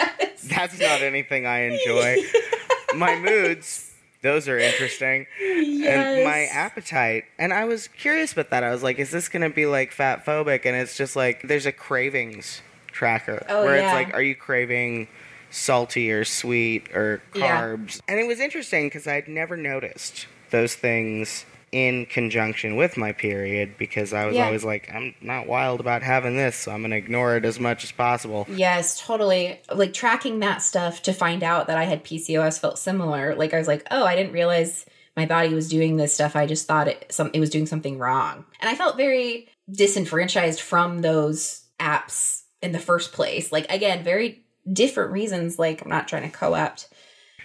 [SPEAKER 12] That's not anything I enjoy. my moods. Those are interesting. And my appetite. And I was curious about that. I was like, is this going to be like fat phobic? And it's just like, there's a cravings tracker
[SPEAKER 13] Oh,
[SPEAKER 12] where
[SPEAKER 13] yeah.
[SPEAKER 12] it's like, are you craving salty or sweet or carbs?
[SPEAKER 13] Yeah.
[SPEAKER 12] carbs? And it was interesting because I'd never noticed those things in conjunction with my period because I was
[SPEAKER 2] Yeah.
[SPEAKER 12] always like, I'm not wild about having this, so I'm going to ignore it as much as possible.
[SPEAKER 2] Yes, totally. Like tracking that stuff to find out that I had PCOS felt similar. Like I was like, oh, I didn't realize my body was doing this stuff. I just thought it some it was doing something wrong, and I felt very disenfranchised from those apps in the first place. Like again, very different reasons. Like I'm not trying to co-opt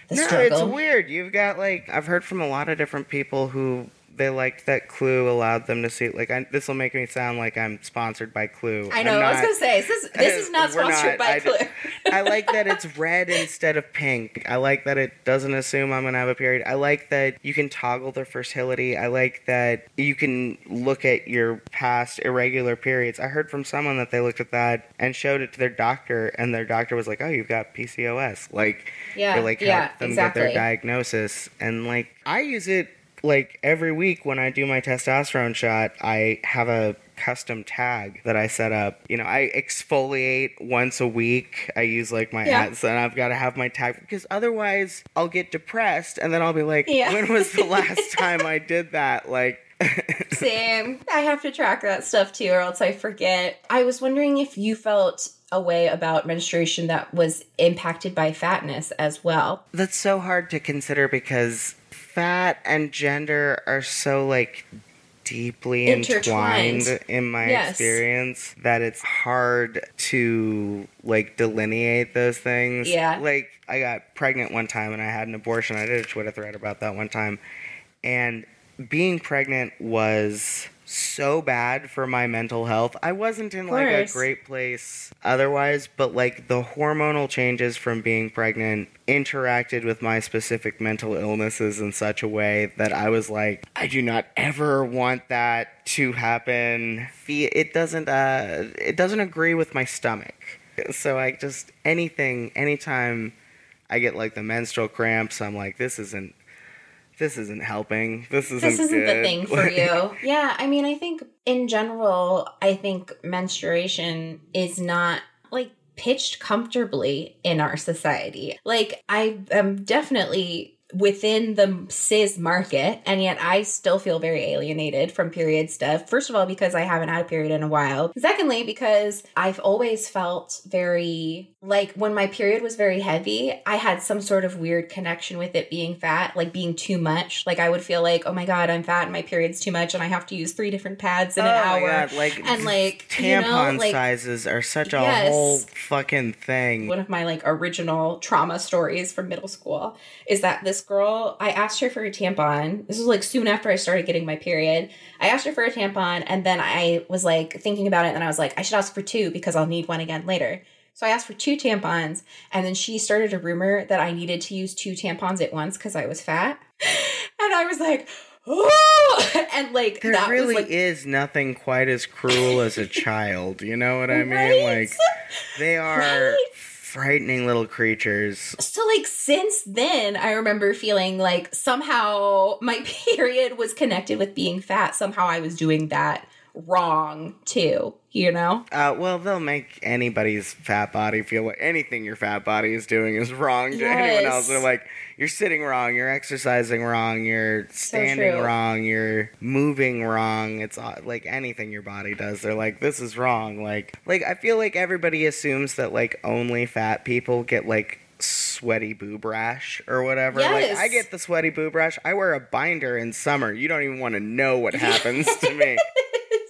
[SPEAKER 2] the
[SPEAKER 12] no,
[SPEAKER 2] struggle.
[SPEAKER 12] it's weird. You've got like I've heard from a lot of different people who they liked that Clue allowed them to see. Like this will make me sound like I'm sponsored by Clue.
[SPEAKER 2] I know.
[SPEAKER 12] I'm
[SPEAKER 2] I was gonna say this is this is not sponsored by
[SPEAKER 12] I,
[SPEAKER 2] Clue.
[SPEAKER 12] I like that it's red instead of pink. I like that it doesn't assume I'm gonna have a period. I like that you can toggle the fertility. I like that you can look at your past irregular periods. I heard from someone that they looked at that and showed it to their doctor, and their doctor was like, "Oh, you've got PCOS." Like,
[SPEAKER 2] Yeah,
[SPEAKER 12] it like
[SPEAKER 2] yeah,
[SPEAKER 12] helped them get their diagnosis. And like, I use it like every week when I do my testosterone shot. I have a custom tag that I set up. You know, I exfoliate once a week. I use like my
[SPEAKER 2] Yeah.
[SPEAKER 12] ads, and I've got to have my tag because otherwise I'll get depressed, and then I'll be like,
[SPEAKER 2] Yeah.
[SPEAKER 12] when was the last time I did that? Like.
[SPEAKER 2] Same. I have to track that stuff too, or else I forget. I was wondering if you felt a way about menstruation that was impacted by fatness as well.
[SPEAKER 12] That's so hard to consider because fat and gender are so like deeply
[SPEAKER 2] Intertwined.
[SPEAKER 12] entwined in my
[SPEAKER 2] Yes.
[SPEAKER 12] experience that it's hard to like delineate those things.
[SPEAKER 2] Yeah.
[SPEAKER 12] Like I got pregnant one time and I had an abortion. I did a Twitter thread about that one time. And being pregnant was so bad for my mental health. I wasn't in like a great place otherwise, but like the hormonal changes from being pregnant interacted with my specific mental illnesses in such a way that I was like, I do not ever want that to happen. It doesn't uh it doesn't agree with my stomach. So I just anything anytime I get like the menstrual cramps, I'm like this isn't this isn't helping. This isn't
[SPEAKER 2] this isn't the thing for you. Yeah, I mean, I think in general, I think menstruation is not like pitched comfortably in our society. Like, I am definitely within the cis market, and yet I still feel very alienated from period stuff. First of all, because I haven't had a period in a while. Secondly, because I've always felt very like when my period was very heavy, I had some sort of weird connection with it being fat, like being too much. Like I would feel like, oh my god, I'm fat and my period's too much, and I have to use three different pads in an
[SPEAKER 12] Oh my
[SPEAKER 2] hour.
[SPEAKER 12] God, like
[SPEAKER 2] and like
[SPEAKER 12] tampon
[SPEAKER 2] you know, like
[SPEAKER 12] sizes are such a
[SPEAKER 2] Yes.
[SPEAKER 12] whole fucking thing.
[SPEAKER 2] one of my like original trauma stories from middle school is that this girl i asked her for a tampon this was like soon after i started getting my period i asked her for a tampon and then i was like thinking about it and i was like i should ask for two because i'll need one again later so i asked for two tampons and then she started a rumor that i needed to use two tampons at once because i was fat and i was like oh and like
[SPEAKER 12] There
[SPEAKER 2] that
[SPEAKER 12] really
[SPEAKER 2] like
[SPEAKER 12] is nothing quite as cruel as a child. You know what I mean?
[SPEAKER 2] Right?
[SPEAKER 12] Like they are frightening little creatures.
[SPEAKER 2] So like since then I remember feeling like somehow my period was connected with being fat. Somehow I was doing that wrong too, you know?
[SPEAKER 12] Uh, well, they'll make anybody's fat body feel like anything your fat body is doing is wrong to anyone else. They're like, you're sitting wrong, you're exercising wrong, you're standing
[SPEAKER 2] true.
[SPEAKER 12] wrong, you're moving wrong. It's like anything your body does. They're like, this is wrong. Like, like I feel like everybody assumes that like only fat people get like sweaty boob rash or whatever. Like I get the sweaty boob rash. I wear a binder in summer. You don't even want to know what happens to me.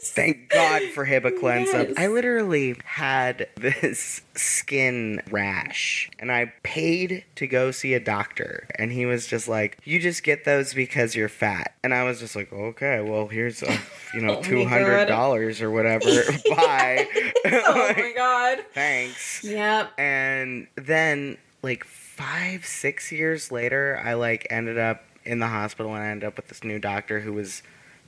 [SPEAKER 12] Thank God for Hibiclenza. I literally had this skin rash and I paid to go see a doctor and he was just like, "You just get those because you're fat." And I was just like, "Okay, well, here's a, you know,
[SPEAKER 2] Oh
[SPEAKER 12] $200 or whatever. Bye."
[SPEAKER 2] oh my god.
[SPEAKER 12] Thanks.
[SPEAKER 2] Yep.
[SPEAKER 12] And then like 5 6 years later, I like ended up in the hospital and I ended up with this new doctor who was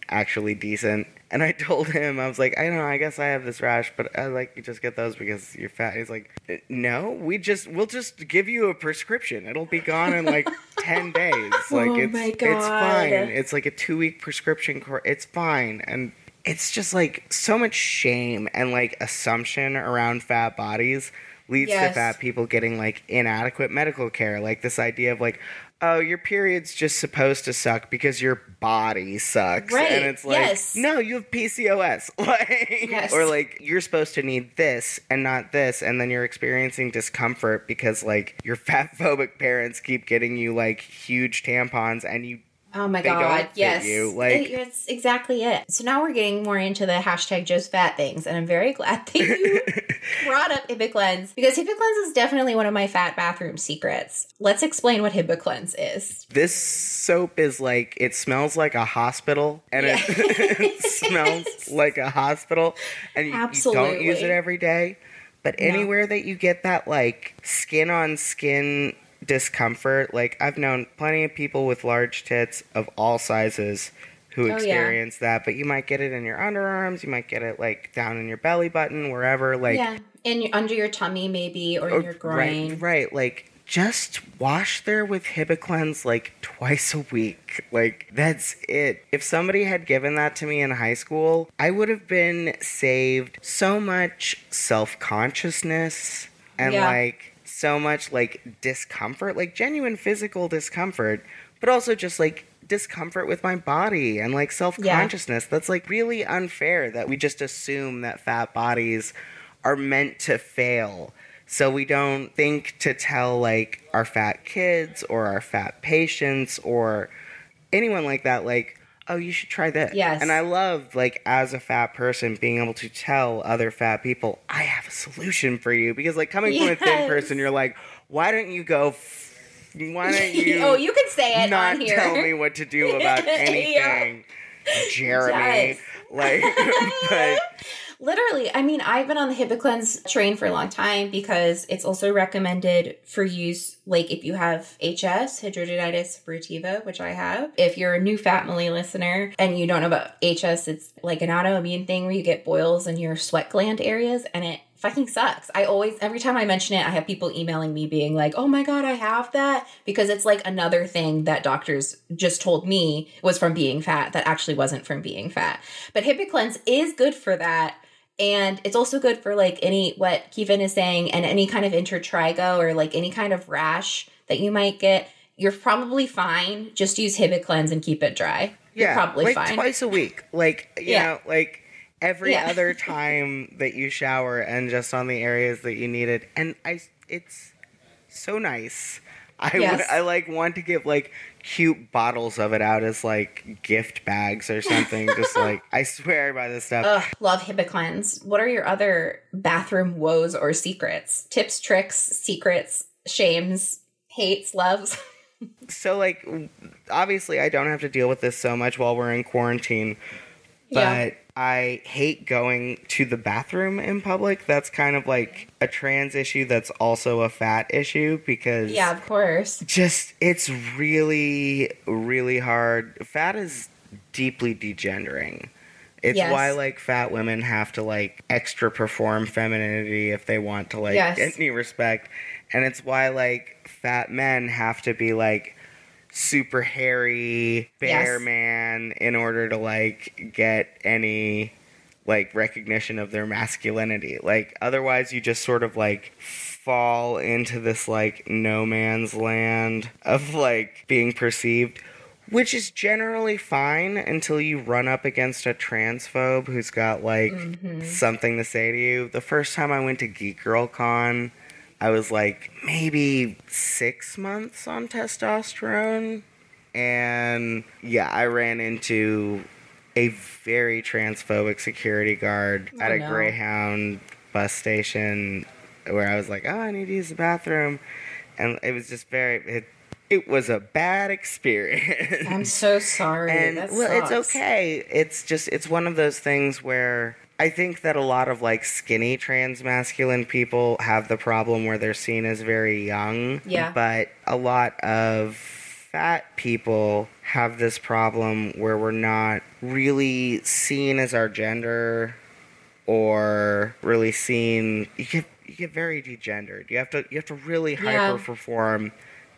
[SPEAKER 12] actually decent. And I told him, I was like, I don't know, I guess I have this rash, but I like you just get those because you're fat. He's like, "Uh, no, we just we'll just give you a prescription. It'll be gone in like ten days. Like
[SPEAKER 2] Oh
[SPEAKER 12] it's it's fine. It's like a two week prescription course. It's fine. And it's just like so much shame and like assumption around fat bodies leads to fat people getting like inadequate medical care. Like this idea of like, oh, your period's just supposed to suck because your body sucks.
[SPEAKER 2] Right,
[SPEAKER 12] And it's like,
[SPEAKER 2] yes.
[SPEAKER 12] no, you have PCOS. Like,
[SPEAKER 2] Yes.
[SPEAKER 12] or like you're supposed to need this and not this, and then you're experiencing discomfort because like your fat phobic parents keep getting you like huge tampons and you
[SPEAKER 2] Oh my
[SPEAKER 12] They
[SPEAKER 2] god, yes.
[SPEAKER 12] like-
[SPEAKER 2] It- it's exactly it. So now we're getting more into the hashtag just fat things, and I'm very glad that you brought up Hibiclens because Hibiclens is definitely one of my fat bathroom secrets. Let's explain what Hibiclens is.
[SPEAKER 12] This soap is like it smells like a hospital, and it, it smells like a hospital, and you, you don't use it every day. But
[SPEAKER 2] No.
[SPEAKER 12] anywhere that you get that like skin on skin discomfort, like I've known plenty of people with large tits of all sizes who
[SPEAKER 2] Oh, yeah.
[SPEAKER 12] experience that. But you might get it in your underarms, you might get it like down in your belly button, wherever. Like
[SPEAKER 2] yeah, in under your tummy maybe or
[SPEAKER 12] Oh,
[SPEAKER 2] in your groin.
[SPEAKER 12] Right, right. Like just wash there with Hibiclens like twice a week. Like that's it. If somebody had given that to me in high school, I would have been saved so much self-consciousness and
[SPEAKER 2] Yeah.
[SPEAKER 12] like so much like discomfort, like genuine physical discomfort, but also just like discomfort with my body and like self-consciousness. That's like really unfair that we just assume that fat bodies are meant to fail. So we don't think to tell like our fat kids or our fat patients or anyone like that like oh you should try this.
[SPEAKER 2] Yes.
[SPEAKER 12] And I love like as a fat person being able to tell other fat people I have a solution for you because like coming from a thin person you're like why don't you go f- why don't you
[SPEAKER 2] oh, you can say it
[SPEAKER 12] not
[SPEAKER 2] on here.
[SPEAKER 12] tell me what to do about
[SPEAKER 2] Yeah.
[SPEAKER 12] anything Jeremy
[SPEAKER 2] Yes.
[SPEAKER 12] like but
[SPEAKER 2] Literally, I mean, I've been on the Hibiclens train for a long time because it's also recommended for use, like if you have HS, hidradenitis suppurativa, which I have. If you're a new Fat family listener and you don't know about HS, it's like an autoimmune thing where you get boils in your sweat gland areas and it fucking sucks. I always, every time I mention it, I have people emailing me being like, oh my God, I have that. Because it's like another thing that doctors just told me was from being fat that actually wasn't from being fat. But Hibiclens is good for that. And it's also good for like any, what Kivan is saying, and any kind of intertrigo or like any kind of rash that you might get. You're probably fine. Just use Hibiclens and keep it dry. You're
[SPEAKER 12] yeah,
[SPEAKER 2] probably
[SPEAKER 12] like
[SPEAKER 2] fine.
[SPEAKER 12] twice a week. Like you
[SPEAKER 2] Yeah.
[SPEAKER 12] know, like every
[SPEAKER 2] Yeah.
[SPEAKER 12] other time that you shower and just on the areas that you need it. And I, it's so nice. I would-
[SPEAKER 2] Yes.
[SPEAKER 12] I like want to give like cute bottles of it out as like gift bags or something. just like I swear by this stuff.
[SPEAKER 2] Ugh, love Hibiclens. What are your other bathroom woes or secrets? Tips, tricks, secrets, shames, hates, loves?
[SPEAKER 12] so like obviously I don't have to deal with this so much while we're in quarantine, but
[SPEAKER 2] Yeah.
[SPEAKER 12] I hate going to the bathroom in public. That's kind of like a trans issue that's also a fat issue because
[SPEAKER 2] yeah, of course.
[SPEAKER 12] just it's really really hard. Fat is deeply degendering. It's
[SPEAKER 2] Yes.
[SPEAKER 12] why like fat women have to like extra perform femininity if they want to like
[SPEAKER 2] Yes.
[SPEAKER 12] get any respect. And it's why like fat men have to be like super hairy bear
[SPEAKER 2] Yes.
[SPEAKER 12] man in order to like get any like recognition of their masculinity. Like otherwise you just sort of like fall into this like no man's land of like being perceived which is generally fine until you run up against a transphobe who's got like
[SPEAKER 2] Mhm.
[SPEAKER 12] something to say to you. The first time I went to Geek Girl Con, I was like maybe six months on testosterone. And yeah, I ran into a very transphobic security guard
[SPEAKER 2] Oh,
[SPEAKER 12] at a
[SPEAKER 2] no.
[SPEAKER 12] Greyhound bus station where I was like, "Oh, I need to use the bathroom," and it was just very. It, it was a bad experience.
[SPEAKER 2] I'm so sorry.
[SPEAKER 12] and
[SPEAKER 2] That
[SPEAKER 12] well, it's okay. It's just it's one of those things where I think that a lot of like skinny trans masculine people have the problem where they're seen as very young.
[SPEAKER 2] Yeah.
[SPEAKER 12] But a lot of fat people have this problem where we're not really seen as our gender or really seen you get you get very degendered. You have to you have to really
[SPEAKER 2] Yeah.
[SPEAKER 12] hyper perform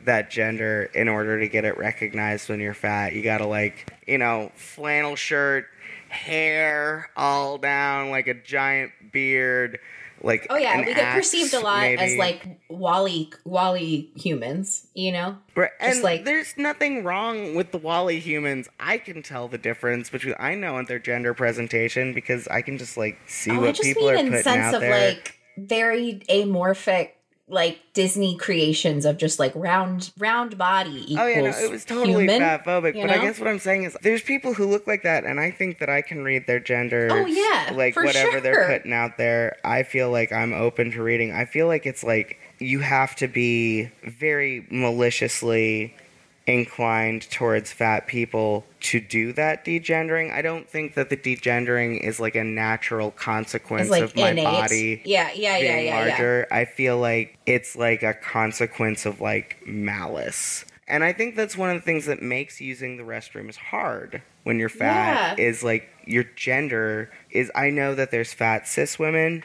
[SPEAKER 12] that gender in order to get it recognized when you're fat. You gotta like, you know, flannel shirt, hair all down, like a giant beard, like
[SPEAKER 2] Oh yeah, we get perceived a
[SPEAKER 12] axe,
[SPEAKER 2] lot as like WALL-E WALL-E humans, you know?
[SPEAKER 12] Right,
[SPEAKER 2] Just
[SPEAKER 12] and
[SPEAKER 2] like-
[SPEAKER 12] there's nothing wrong with the WALL-E humans. I can tell the difference between I know and their gender presentation because I can just like see
[SPEAKER 2] oh,
[SPEAKER 12] what people
[SPEAKER 2] mean
[SPEAKER 12] are
[SPEAKER 2] in
[SPEAKER 12] putting
[SPEAKER 2] sense
[SPEAKER 12] out
[SPEAKER 2] of
[SPEAKER 12] there.
[SPEAKER 2] like very amorphic like Disney creations of just like round round body equals
[SPEAKER 12] Oh yeah, no, it was totally
[SPEAKER 2] human,
[SPEAKER 12] fat phobic.
[SPEAKER 2] you
[SPEAKER 12] But I guess what I'm saying is, there's people who look like that, and I think that I can read their gender.
[SPEAKER 2] Oh, yeah,
[SPEAKER 12] like whatever they're putting out there. I feel like I'm open to reading. I feel like it's like you have to be very maliciously inclined towards fat people to do that degendering. I don't think that the degendering is like a natural consequence
[SPEAKER 2] like
[SPEAKER 12] of my
[SPEAKER 2] innate.
[SPEAKER 12] body
[SPEAKER 2] Yeah, yeah, yeah,
[SPEAKER 12] being
[SPEAKER 2] yeah, yeah.
[SPEAKER 12] larger. I feel like it's like a consequence of like malice. And I think that's one of the things that makes using the restroom is hard when you're fat
[SPEAKER 2] Yeah.
[SPEAKER 12] is like your gender is I know that there's fat cis women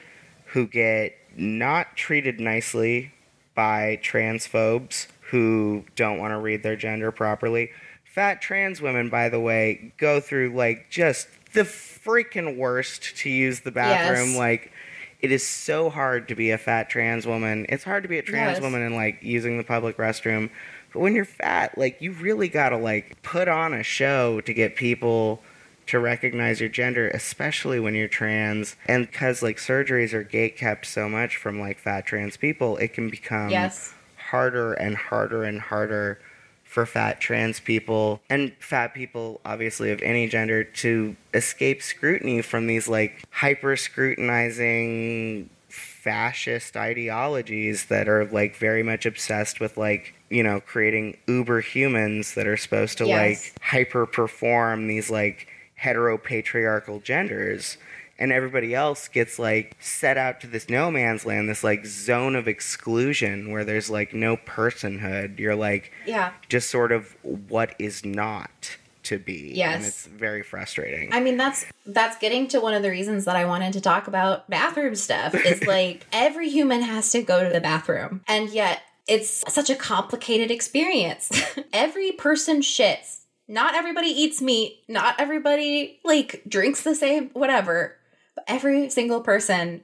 [SPEAKER 12] who get not treated nicely by transphobes who don't want to read their gender properly. Fat trans women, by the way, go through like just the freaking worst to use the bathroom.
[SPEAKER 2] Yes.
[SPEAKER 12] Like, it is so hard to be a fat trans woman. It's hard to be a trans
[SPEAKER 2] Yes.
[SPEAKER 12] woman and like using the public restroom. But when you're fat, like, you really gotta like put on a show to get people to recognize your gender, especially when you're trans. And because like surgeries are gate kept so much from like fat trans people, it can become
[SPEAKER 2] Yes.
[SPEAKER 12] Harder and harder and harder for fat trans people and fat people obviously of any gender to escape scrutiny from these like hyper scrutinizing fascist ideologies that are like very much obsessed with like you know creating uber humans that are supposed to
[SPEAKER 2] Yes.
[SPEAKER 12] like hyper perform these like heteropatriarchal genders and everybody else gets like set out to this no man's land this like zone of exclusion where there's like no personhood you're like
[SPEAKER 2] Yeah.
[SPEAKER 12] just sort of what is not to be and
[SPEAKER 2] Yes.
[SPEAKER 12] it's very frustrating
[SPEAKER 2] I mean that's that's getting to one of the reasons that I wanted to talk about bathroom stuff is like every human has to go to the bathroom and yet it's such a complicated experience. every person shits. Not everybody eats meat, not everybody like drinks the same whatever. But every single person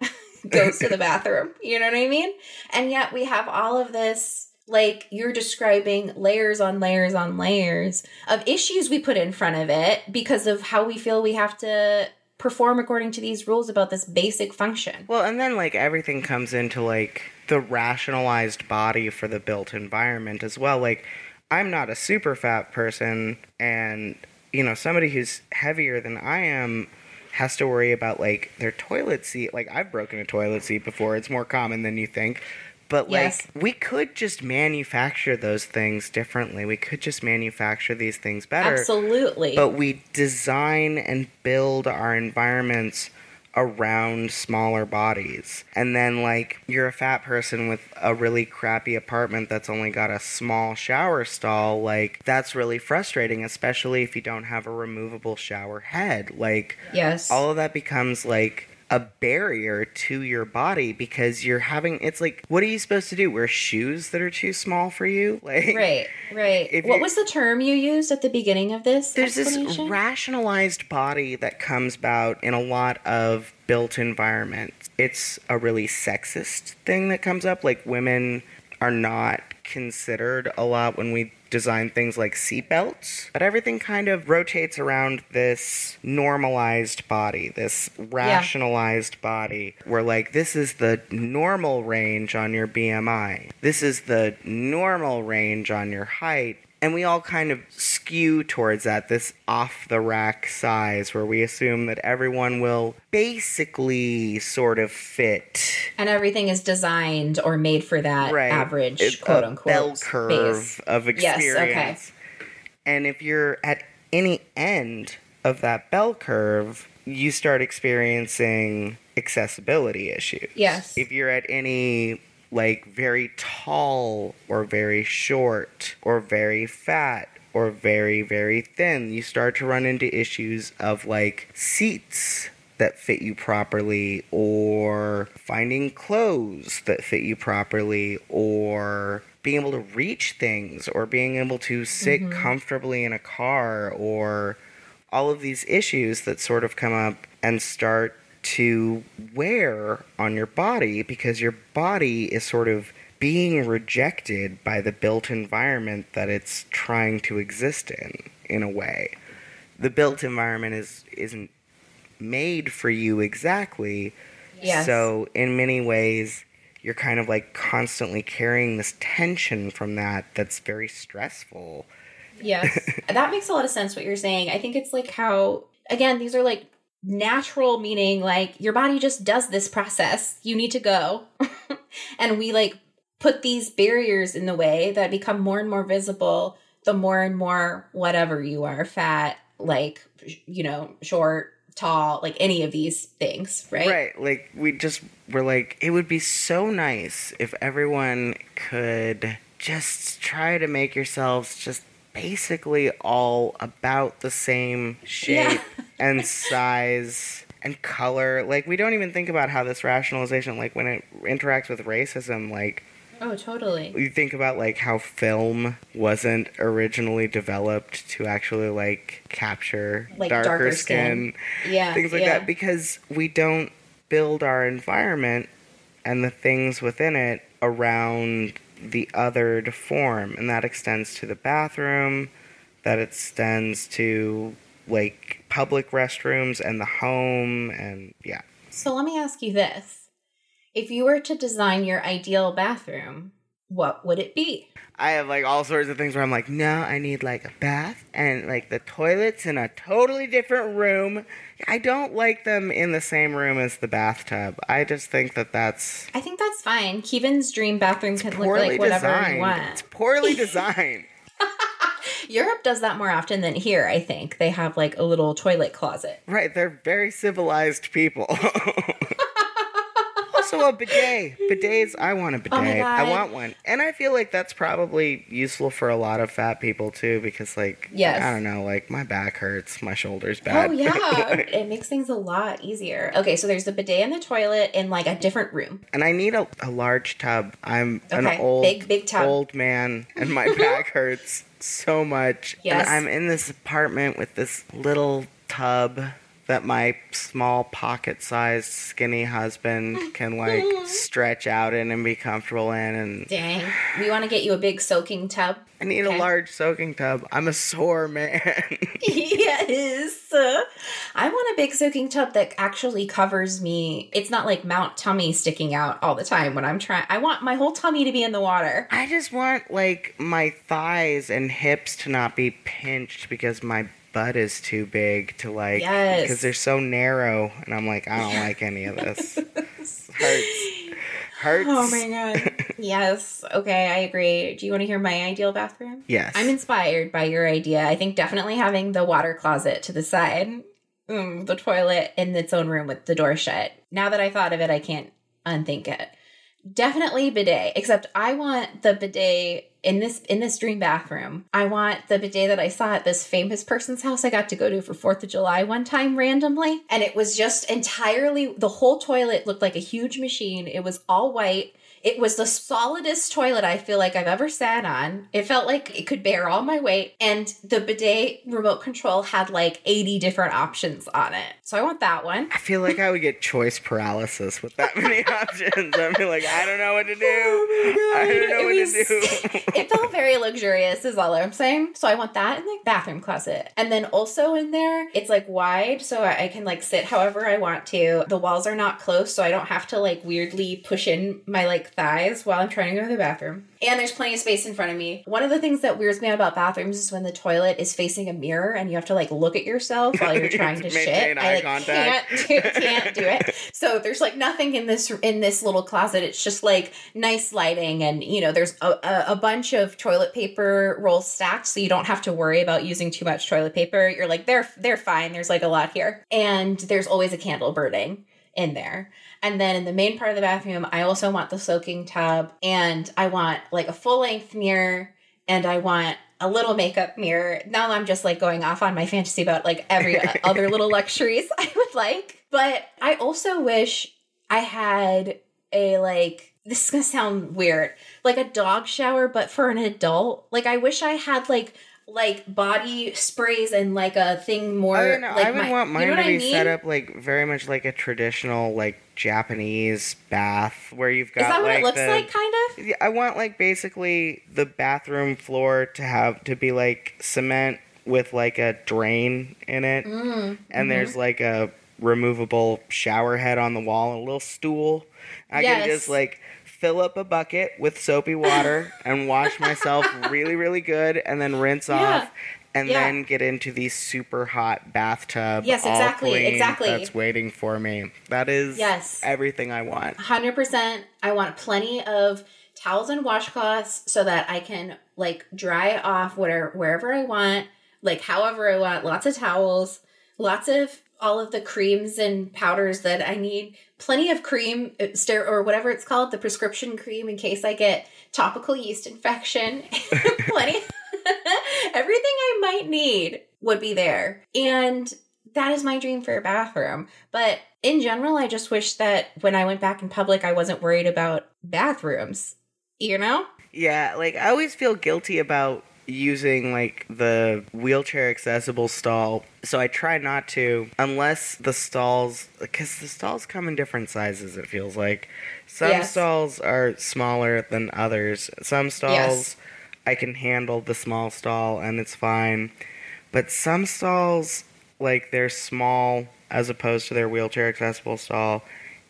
[SPEAKER 2] goes to the bathroom. You know what I mean? And yet we have all of this, like you're describing layers on layers on layers of issues we put in front of it because of how we feel we have to perform according to these rules about this basic function.
[SPEAKER 12] Well, and then like everything comes into like the rationalized body for the built environment as well. Like I'm not a super fat person and you know, somebody who's heavier than I am has to worry about like their toilet seat. Like I've broken a toilet seat before. It's more common than you think. But like
[SPEAKER 2] Yes.
[SPEAKER 12] we could just manufacture those things differently. We could just manufacture these things better.
[SPEAKER 2] Absolutely.
[SPEAKER 12] But we design and build our environments around smaller bodies. And then, like, you're a fat person with a really crappy apartment that's only got a small shower stall. Like, that's really frustrating, especially if you don't have a removable shower head. Like,
[SPEAKER 2] Yes.
[SPEAKER 12] all of that becomes like a barrier to your body because you're having it's like what are you supposed to do wear shoes that are too small for you like
[SPEAKER 2] Right, right. What
[SPEAKER 12] you-
[SPEAKER 2] was the term you used at the beginning of this?
[SPEAKER 12] there's this rationalized body that comes about in a lot of built environments. It's a really sexist thing that comes up. Like women are not considered a lot when we design things like seatbelts, but everything kind of rotates around this normalized body, this rationalized body, where like this is the normal range on your BMI, this is the normal range on your height, And we all kind of skew towards that, this off the rack size, where we assume that everyone will basically sort of fit
[SPEAKER 2] And everything is designed or made for that
[SPEAKER 12] Right.
[SPEAKER 2] average
[SPEAKER 12] It's
[SPEAKER 2] quote unquote
[SPEAKER 12] bell curve
[SPEAKER 2] base.
[SPEAKER 12] of
[SPEAKER 2] Yes, okay.
[SPEAKER 12] And if you're at any end of that bell curve, you start experiencing accessibility issues.
[SPEAKER 2] Yes.
[SPEAKER 12] If you're at any like very tall or very short or very fat or very very thin, you start to run into issues of like seats that fit you properly or finding clothes that fit you properly or being able to reach things or being able to sit
[SPEAKER 14] Mhm.
[SPEAKER 12] comfortably in a car or all of these issues that sort of come up and start to wear on your body because your body is sort of being rejected by the built environment that it's trying to exist in in a way the built environment is isn't made for you exactly
[SPEAKER 2] Yes.
[SPEAKER 12] so in many ways you're kind of like constantly carrying this tension from that that's very stressful
[SPEAKER 2] Yes. that makes a lot of sense what you're saying. I think it's like how again, these are like natural meaning like your body just does this process. You need to go. and we like put these barriers in the way that become more and more visible the more and more whatever you are, fat, like you know, short, tall, like any of these things, right?
[SPEAKER 12] Right. Like we just were like it would be so nice if everyone could just try to make yourselves just basically all about the same shape and size and color. Like we don't even think about how this rationalization like when it interacts with racism like
[SPEAKER 2] Oh, totally.
[SPEAKER 12] you think about like how film wasn't originally developed to actually like capture
[SPEAKER 2] Like
[SPEAKER 12] darker,
[SPEAKER 2] darker
[SPEAKER 12] skin,
[SPEAKER 2] skin. Yeah,
[SPEAKER 12] things like
[SPEAKER 2] yeah.
[SPEAKER 12] that because we don't build our environment and the things within it around the othered form and that extends to the bathroom that extends to like public restrooms and the home and yeah
[SPEAKER 2] So let me ask you this. If you were to design your ideal bathroom, what would it be?
[SPEAKER 12] I have like all sorts of things where I'm like, no, I need like a bath and like the toilets in a totally different room. I don't like them in the same room as the bathtub. I just think that that's
[SPEAKER 2] I think that's fine. Kivan's dream bathroom can look like whatever
[SPEAKER 12] designed.
[SPEAKER 2] you want.
[SPEAKER 12] It's poorly designed.
[SPEAKER 2] Europe does that more often than here, I think. They have like a little toilet closet.
[SPEAKER 12] right, they're very civilized people. also a bidet. Bidets, I want a bidet.
[SPEAKER 2] Oh my
[SPEAKER 12] I want one. And I feel like that's probably useful for a lot of fat people too because like
[SPEAKER 2] Yes.
[SPEAKER 12] I don't know, like my back hurts, my shoulders bad.
[SPEAKER 2] Oh yeah, it makes things a lot easier. Okay, so there's the bidet and the toilet in like a different room.
[SPEAKER 12] And I need a, a large tub. I'm an old
[SPEAKER 2] big- big tub.
[SPEAKER 12] old man and my back hurts so much.
[SPEAKER 2] Yes.
[SPEAKER 12] And I'm in this apartment with this little tub that my small pocket sized skinny husband can like stretch out in and be comfortable in and
[SPEAKER 2] Dang, we want to get you a big soaking tub.
[SPEAKER 12] I need
[SPEAKER 2] Okay.
[SPEAKER 12] a large soaking tub. I'm a sore man.
[SPEAKER 2] yes. I want a big soaking tub that actually covers me. It's not like Mount Tummy sticking out all the time when I'm trying. I want my whole tummy to be in the water.
[SPEAKER 12] I just want like my thighs and hips to not be pinched because my butt is too big to like
[SPEAKER 2] Yes.
[SPEAKER 12] because they're so narrow and I'm like I don't like any of this. Hurts. Hurts.
[SPEAKER 2] Oh my god. yes. Okay, I agree. Do you want to hear my ideal bathroom?
[SPEAKER 12] Yes.
[SPEAKER 2] I'm inspired by your idea. I think definitely having the water closet to the side, mm, the toilet in its own room with the door shut. Now that I thought of it, I can't unthink it. Definitely bidet, except I want the bidet in this in this dream bathroom. I want the bidet that I saw at this famous person's house I got to go to for 4th of July one time randomly, and it was just entirely the whole toilet looked like a huge machine. It was all white. It was the solidest toilet I feel like I've ever sat on. It felt like it could bear all my weight. And the bidet remote control had like 80 different options on it. So I want that one.
[SPEAKER 12] I feel like I would get choice paralysis with that many options. I'd be like, I don't know what to do. Oh I don't know
[SPEAKER 2] It
[SPEAKER 12] what
[SPEAKER 2] was-
[SPEAKER 12] to do.
[SPEAKER 2] it felt very luxurious, is all I'm saying. So I want that in the bathroom closet. And then also in there, it's like wide, so I I can like sit however I want to. The walls are not close, so I don't have to like weirdly push in my like like thighs while I'm trying to go to the bathroom. And there's plenty of space in front of me. One of the things that weirds me out about bathrooms is when the toilet is facing a mirror and you have to like look at yourself while you're trying to shit.
[SPEAKER 12] eye
[SPEAKER 2] I like
[SPEAKER 12] contact.
[SPEAKER 2] can't do, can't do it. So there's like nothing in this in this little closet. It's just like nice lighting and you know there's a, a, a bunch of toilet paper rolls stacked so you don't have to worry about using too much toilet paper. You're like they're they're fine. There's like a lot here. And there's always a candle burning in there. And then in the main part of the bathroom, I also want the soaking tub and I want like a full length mirror and I want a little makeup mirror. Now I'm just like going off on my fantasy about like every other little luxuries I would like. But I also wish I had a like this is gonna sound weird, like a dog shower, but for an adult. Like I wish I had like like body sprays and like a thing more.
[SPEAKER 12] I know.
[SPEAKER 2] Like
[SPEAKER 12] I would
[SPEAKER 2] my-
[SPEAKER 12] want mine
[SPEAKER 2] you know
[SPEAKER 12] to be
[SPEAKER 2] I mean?
[SPEAKER 12] set up like very much like a traditional like Japanese bath where you've got
[SPEAKER 2] Is that what
[SPEAKER 12] like
[SPEAKER 2] it looks
[SPEAKER 12] the-
[SPEAKER 2] like, kind of?
[SPEAKER 12] Yeah, I want like basically the bathroom floor to have to be like cement with like a drain in it,
[SPEAKER 2] Mm,
[SPEAKER 12] and
[SPEAKER 2] mhm.
[SPEAKER 12] there's like a removable shower head on the wall and a little stool. I
[SPEAKER 2] Yes.
[SPEAKER 12] can just like fill up a bucket with soapy water and wash myself really really good, and then rinse
[SPEAKER 2] Yeah.
[SPEAKER 12] off. And
[SPEAKER 2] Yeah.
[SPEAKER 12] then get into the super hot bathtub.
[SPEAKER 2] Yes, exactly,
[SPEAKER 12] clean,
[SPEAKER 2] exactly.
[SPEAKER 12] That's waiting for me. That is
[SPEAKER 2] Yes.
[SPEAKER 12] everything I want.
[SPEAKER 2] 100%. I want plenty of towels and washcloths so that I can like dry off whatever wherever I want, like however I want. Lots of towels, lots of all of the creams and powders that I need. Plenty of cream, uh, or whatever it's called, the prescription cream in case I get topical yeast infection. Plenty. Everything I might need would be there. And that is my dream for a bathroom. But in general, I just wish that when I went back in public, I wasn't worried about bathrooms. You know?
[SPEAKER 12] Yeah, like I always feel guilty about using like the wheelchair accessible stall. So I try not to unless the stalls cuz the stalls come in different sizes it feels like. Some
[SPEAKER 2] Yes.
[SPEAKER 12] stalls are smaller than others. Some stalls
[SPEAKER 2] Yes.
[SPEAKER 12] I can handle the small stall and it's fine. But some stalls like they're small as opposed to their wheelchair accessible stall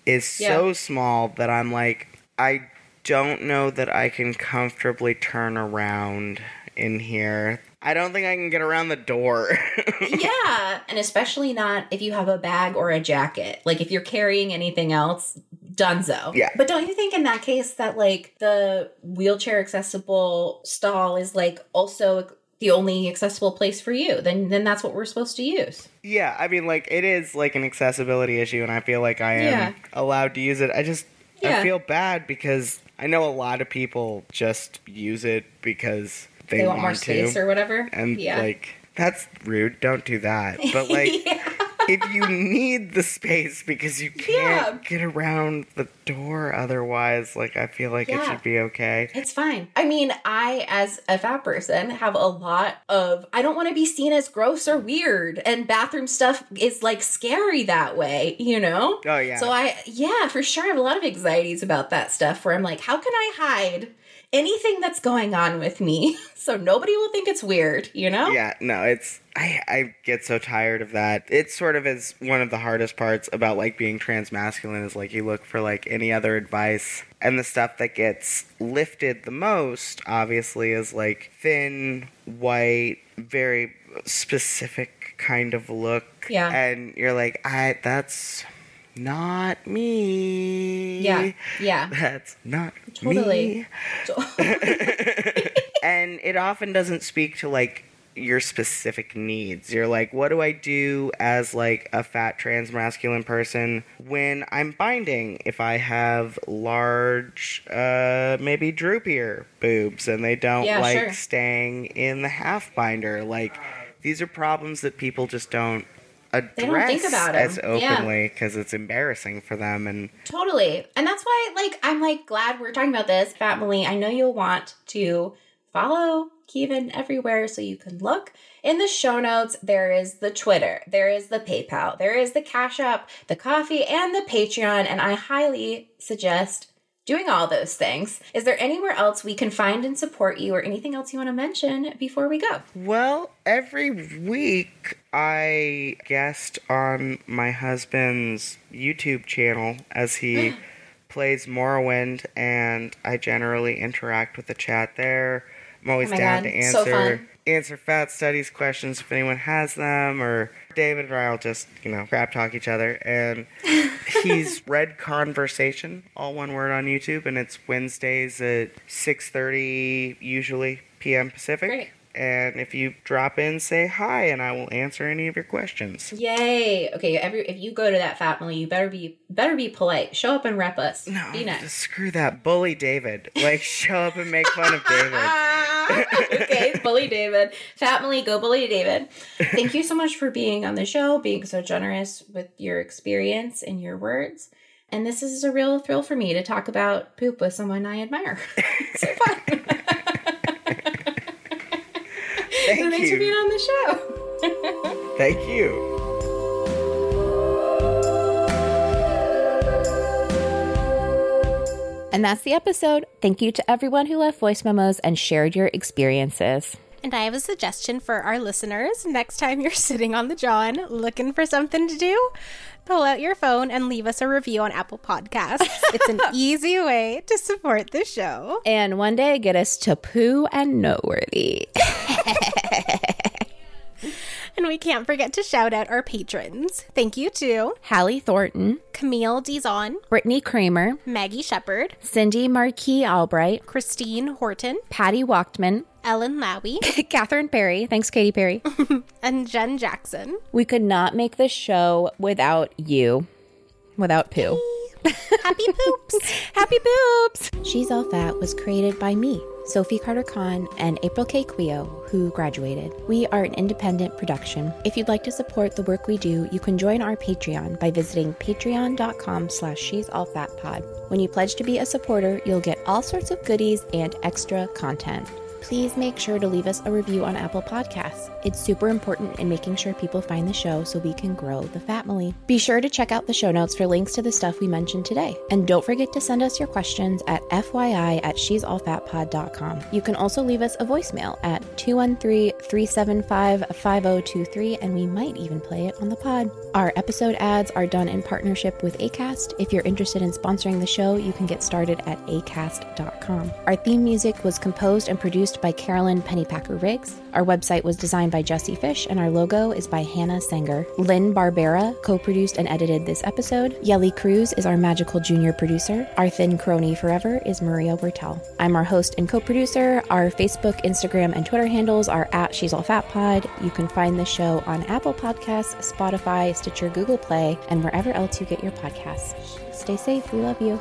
[SPEAKER 12] is so small that I'm like I don't know that I can comfortably turn around in here. I don't think I can get around the door.
[SPEAKER 2] yeah. And especially not if you have a bag or a jacket. Like if you're carrying anything else, dunzo.
[SPEAKER 12] Yeah.
[SPEAKER 2] But don't you think in that case that like the wheelchair accessible stall is like also the only accessible place for you? Then then that's what we're supposed to use.
[SPEAKER 12] yeah, I mean like it is like an accessibility issue and I feel like I am
[SPEAKER 2] Yeah.
[SPEAKER 12] allowed to use it. I just
[SPEAKER 2] Yeah.
[SPEAKER 12] I feel bad because I know a lot of people just use it because they,
[SPEAKER 2] They, want, more
[SPEAKER 12] to.
[SPEAKER 2] space or whatever.
[SPEAKER 12] And
[SPEAKER 2] yeah.
[SPEAKER 12] like that's rude. Don't do that. But like if you need the space because you can't get around the door otherwise, like I feel like it should be okay.
[SPEAKER 2] It's fine. I mean, I, as a fat person, have a lot of. I don't want to be seen as gross or weird, and bathroom stuff is like scary that way, you know?
[SPEAKER 12] Oh yeah.
[SPEAKER 2] So I, yeah, for sure, I have a lot of anxieties about that stuff where I'm like, how can I hide anything that's going on with me so nobody will think it's weird, you know?
[SPEAKER 12] Yeah, no, it's I I get so tired of that. It sort of is one of the hardest parts about like being trans masculine is like you look for like any other advice and the stuff that gets lifted the most obviously is like thin, white, very specific kind of look.
[SPEAKER 2] Yeah.
[SPEAKER 12] And you're like, I that's not me.
[SPEAKER 2] Yeah, yeah.
[SPEAKER 12] That's not
[SPEAKER 2] Totally.
[SPEAKER 12] and it often doesn't speak to like your specific needs. You're like, what do I do as like a fat trans masculine person when I'm binding? If I have large, uh, maybe droopier boobs and they don't
[SPEAKER 2] Yeah,
[SPEAKER 12] like
[SPEAKER 2] sure.
[SPEAKER 12] staying in the half binder, like these are problems that people just don't address
[SPEAKER 2] don't think about 'em.
[SPEAKER 12] as openly because it's embarrassing for them and
[SPEAKER 2] Totally. And that's why, like, I'm like glad we're talking about this, family. I know you'll want to follow Kivan everywhere so you can look. In the show notes, there is the Twitter, there is the PayPal, there is the Cash App, the coffee, and the Patreon. And I highly suggest doing all those things. Is there anywhere else we can find and support you or anything else you want to mention before we go?
[SPEAKER 12] Well, every week I guest on my husband's YouTube channel as he plays Morrowind, and I generally interact with the chat there. I'm always
[SPEAKER 15] Oh my
[SPEAKER 12] down
[SPEAKER 15] God,
[SPEAKER 12] to
[SPEAKER 15] so
[SPEAKER 12] answer
[SPEAKER 15] fun.
[SPEAKER 12] answer fat studies questions if anyone has them, or David and I'll just you know crap talk each other. And he's read conversation, all one word on YouTube, and it's Wednesdays at 6:30 usually p.m. Pacific.
[SPEAKER 15] Great.
[SPEAKER 12] And if you drop in, say hi, and I will answer any of your questions.
[SPEAKER 15] Yay! Okay, every if you go to that family, you better be better be polite. Show up and rep us. No, be nice.
[SPEAKER 12] Screw that, bully David. Like show up and make fun of David.
[SPEAKER 15] okay, bully David. Family, go bully David. Thank you so much for being on the show, being so generous with your experience and your words. And this is a real thrill for me to talk about poop with someone I admire.
[SPEAKER 12] Thank
[SPEAKER 15] so thanks for being on the show.
[SPEAKER 12] Thank you.
[SPEAKER 2] And that's the episode. Thank you to everyone who left voice memos and shared your experiences.
[SPEAKER 3] And I have a suggestion for our listeners. Next time you're sitting on the John looking for something to do, pull out your phone and leave us a review on Apple Podcasts. it's an easy way to support the show.
[SPEAKER 2] And one day get us to poo and noteworthy.
[SPEAKER 3] And we can't forget to shout out our patrons. Thank you to
[SPEAKER 2] Hallie Thornton,
[SPEAKER 3] Camille Dizon,
[SPEAKER 2] Brittany Kramer,
[SPEAKER 3] Maggie Shepard,
[SPEAKER 2] Cindy Marquis Albright,
[SPEAKER 3] Christine Horton,
[SPEAKER 2] Patty Wachtman,
[SPEAKER 3] Ellen Lowy,
[SPEAKER 2] Catherine Perry. Thanks, Katy Perry.
[SPEAKER 3] and Jen Jackson.
[SPEAKER 2] we could not make this show without you, without poo.
[SPEAKER 3] Happy poops!
[SPEAKER 2] Happy poops! She's All Fat was created by me, Sophie Carter Kahn, and April K. Quioh, who graduated. We are an independent production. If you'd like to support the work we do, you can join our Patreon by visiting patreon.com slash she's all fat pod. When you pledge to be a supporter, you'll get all sorts of goodies and extra content. Please make sure to leave us a review on Apple Podcasts. It's super important in making sure people find the show so we can grow the family. Be sure to check out the show notes for links to the stuff we mentioned today. And don't forget to send us your questions at FYI at she'sallfatpod.com. You can also leave us a voicemail at 213-375-5023 and we might even play it on the pod. Our episode ads are done in partnership with ACAST. If you're interested in sponsoring the show, you can get started at acast.com. Our theme music was composed and produced by Carolyn Pennypacker Riggs. Our website was designed by Jesse Fish, and our logo is by Hannah Sanger. Lynn Barbera co produced and edited this episode. Yelly Cruz is our magical junior producer. Our thin crony forever is Maria Bertel. I'm our host and co producer. Our Facebook, Instagram, and Twitter handles are at She's All Fat Pod. You can find the show on Apple Podcasts, Spotify, Stitcher, Google Play, and wherever else you get your podcasts. Stay safe. We love you.